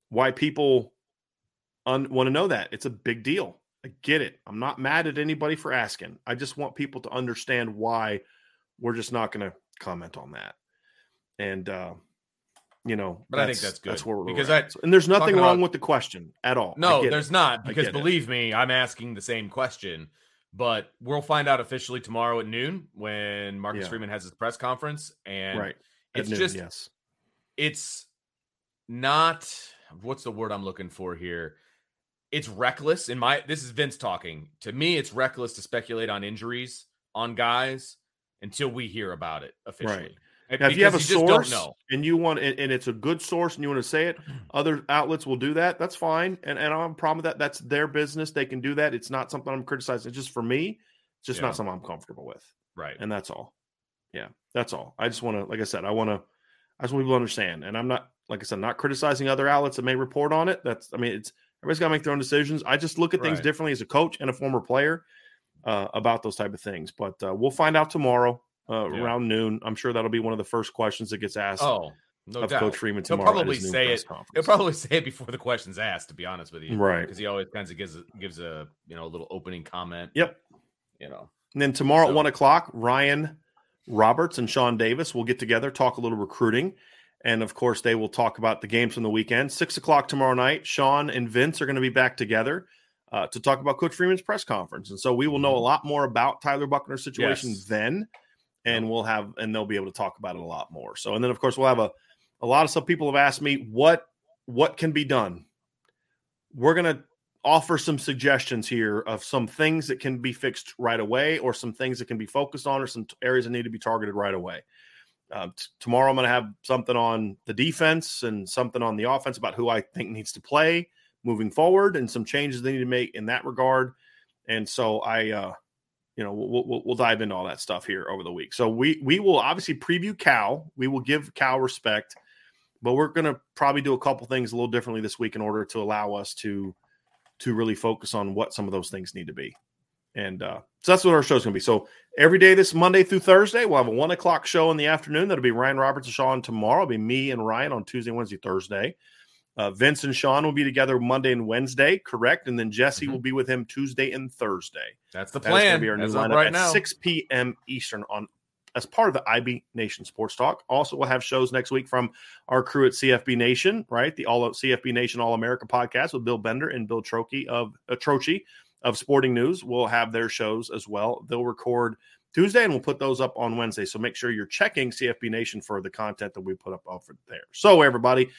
why people un- want to know that it's a big deal. I get it. I'm not mad at anybody for asking. I just want people to understand why we're just not going to comment on that. And uh, you know, But I think that's good, That's where we're because at. I- and there's nothing wrong about- with the question at all. No, there's it. not because get it. believe me, I'm asking the same question. But we'll find out officially tomorrow at noon when Marcus Yeah. Freeman has his press conference, and right. At it's noon, just yes. it's not what's the word I'm looking for here. It's reckless in my this is Vince talking. To me, it's reckless to speculate on injuries on guys until we hear about it officially. Uh, Now, if you have a don't source and you want and, and it's a good source and you want to say it, other outlets will do that. That's fine. And, and I don't have a problem with that. That's their business. They can do that. It's not something I'm criticizing. It's just for me, it's just Yeah. not something I'm comfortable with. right. And that's all. Yeah. That's all. I just want to, like I said, I want to, I just want people to understand. And I'm not, like I said, not criticizing other outlets that may report on it. That's, I mean, it's, everybody's got to make their own decisions. I just look at things Right. differently as a coach and a former player uh, about those type of things. But uh, we'll find out tomorrow uh, Yeah. around noon. I'm sure that'll be one of the first questions that gets asked Oh, no of doubt. Coach Freeman tomorrow. He'll probably say it. conference. He'll probably say it before the question's asked. To be honest with you, Right. Because he always kind of gives a, gives a you know a little opening comment. Yep. You know. And then tomorrow So- at one o'clock, Ryan Roberts and Sean Davis will get together, talk a little recruiting. And of course, they will talk about the games from the weekend. Six o'clock tomorrow night, Sean and Vince are going to be back together uh, to talk about Coach Freeman's press conference. And so we will know a lot more about Tyler Buchner's situation Yes. then. And we'll have, and they'll be able to talk about it a lot more. So, and then of course, we'll have a, a lot of stuff people have asked me what, what can be done. We're going to offer some suggestions here of some things that can be fixed right away or some things that can be focused on or some areas that need to be targeted right away. Uh, t- tomorrow, I'm going to have something on the defense and something on the offense about who I think needs to play moving forward and some changes they need to make in that regard. And so I, uh, you know, we'll, we'll, we'll dive into all that stuff here over the week. So we we will obviously preview Cal. We will give Cal respect, but we're going to probably do a couple things a little differently this week in order to allow us to to really focus on what some of those things need to be. And uh, so that's what our show's going to be. So every day this Monday through Thursday, we'll have a one o'clock show in the afternoon. That'll be Ryan Roberts and Sean tomorrow. It'll be me and Ryan on Tuesday, Wednesday, Thursday. Uh, Vince and Sean will be together Monday and Wednesday, correct? And then Jesse Mhm. will be with him Tuesday and Thursday. That's the is plan. to be our new lineup right at now. 6 p.m. Eastern on as part of the IB Nation Sports Talk. Also, we'll have shows next week from our crew at CFB Nation, right? The All Out CFB Nation All America podcast with Bill Bender and Bill Trocchi of uh, Trocchi of Sporting News. We'll have their shows as well. They'll record Tuesday and we'll put those up on Wednesday. So make sure you're checking CFB Nation for the content that we put up over there. So everybody,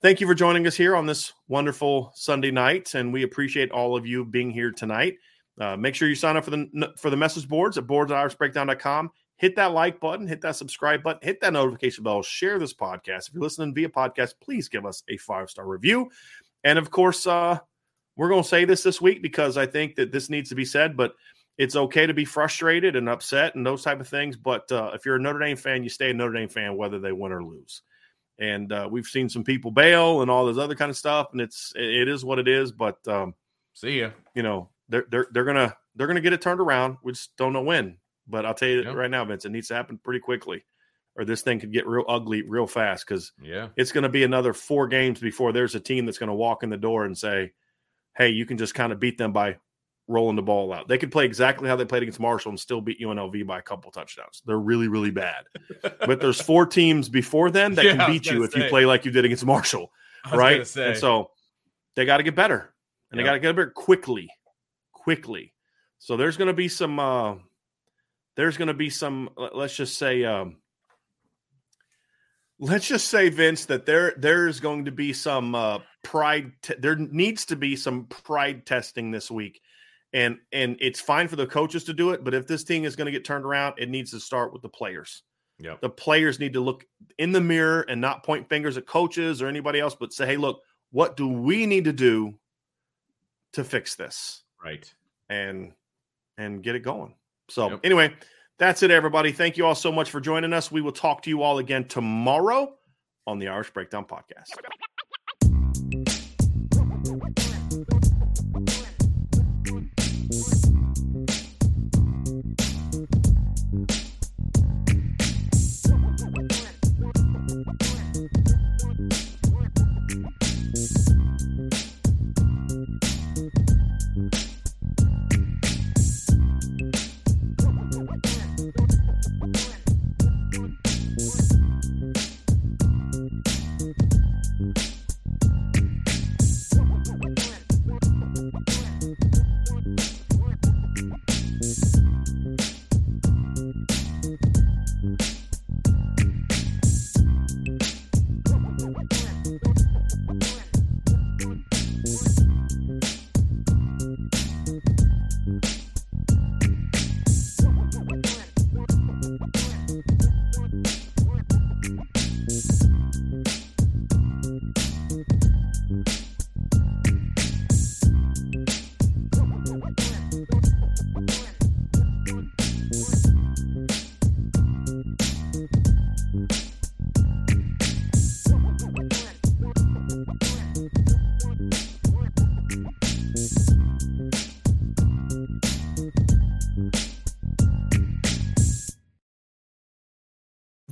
thank you for joining us here on this wonderful Sunday night, and we appreciate all of you being here tonight. Uh, make sure you sign up for the for the message boards at boards.irishbreakdown.com. Hit that like button, hit that subscribe button, hit that notification bell, share this podcast. If you're listening via podcast, please give us a five star review. And of course, uh, we're going to say this this week because I think that this needs to be said, but it's okay to be frustrated and upset and those type of things. But uh, if you're a Notre Dame fan, you stay a Notre Dame fan whether they win or lose. And uh, we've seen some people bail and all this other kind of stuff, and it's it is what it is. But um, See ya. you know they're they're they're gonna they're gonna get it turned around. We just don't know when. But I'll tell you Yep. right now, Vince, it needs to happen pretty quickly, or this thing could get real ugly real fast. Because Yeah. it's going to be another four games before there's a team that's going to walk in the door and say, "Hey, you can just kind of beat them by rolling the ball out." They could play exactly how they played against Marshall and still beat UNLV by a couple touchdowns. They're really really bad. but there's four teams before them that Yeah, can beat you if you play like you did against Marshall right? And so they got to get better, and they got to get better quickly, quickly. So there's going to be some. Uh, there's going to be some. let- Let's just say. Um, let's just say, Vince, that there there's going to be some uh, pride. Te- there needs to be some pride testing this week. And and it's fine for the coaches to do it, but if this thing is going to get turned around, it needs to start with the players Yep. the players need to look in the mirror and not point fingers at coaches or anybody else, but say, hey, look, what do we need to do to fix this Right. and and get it going? So Yep. anyway, that's it, everybody. Thank you all so much for joining us. We will talk to you all again tomorrow on the Irish Breakdown Podcast.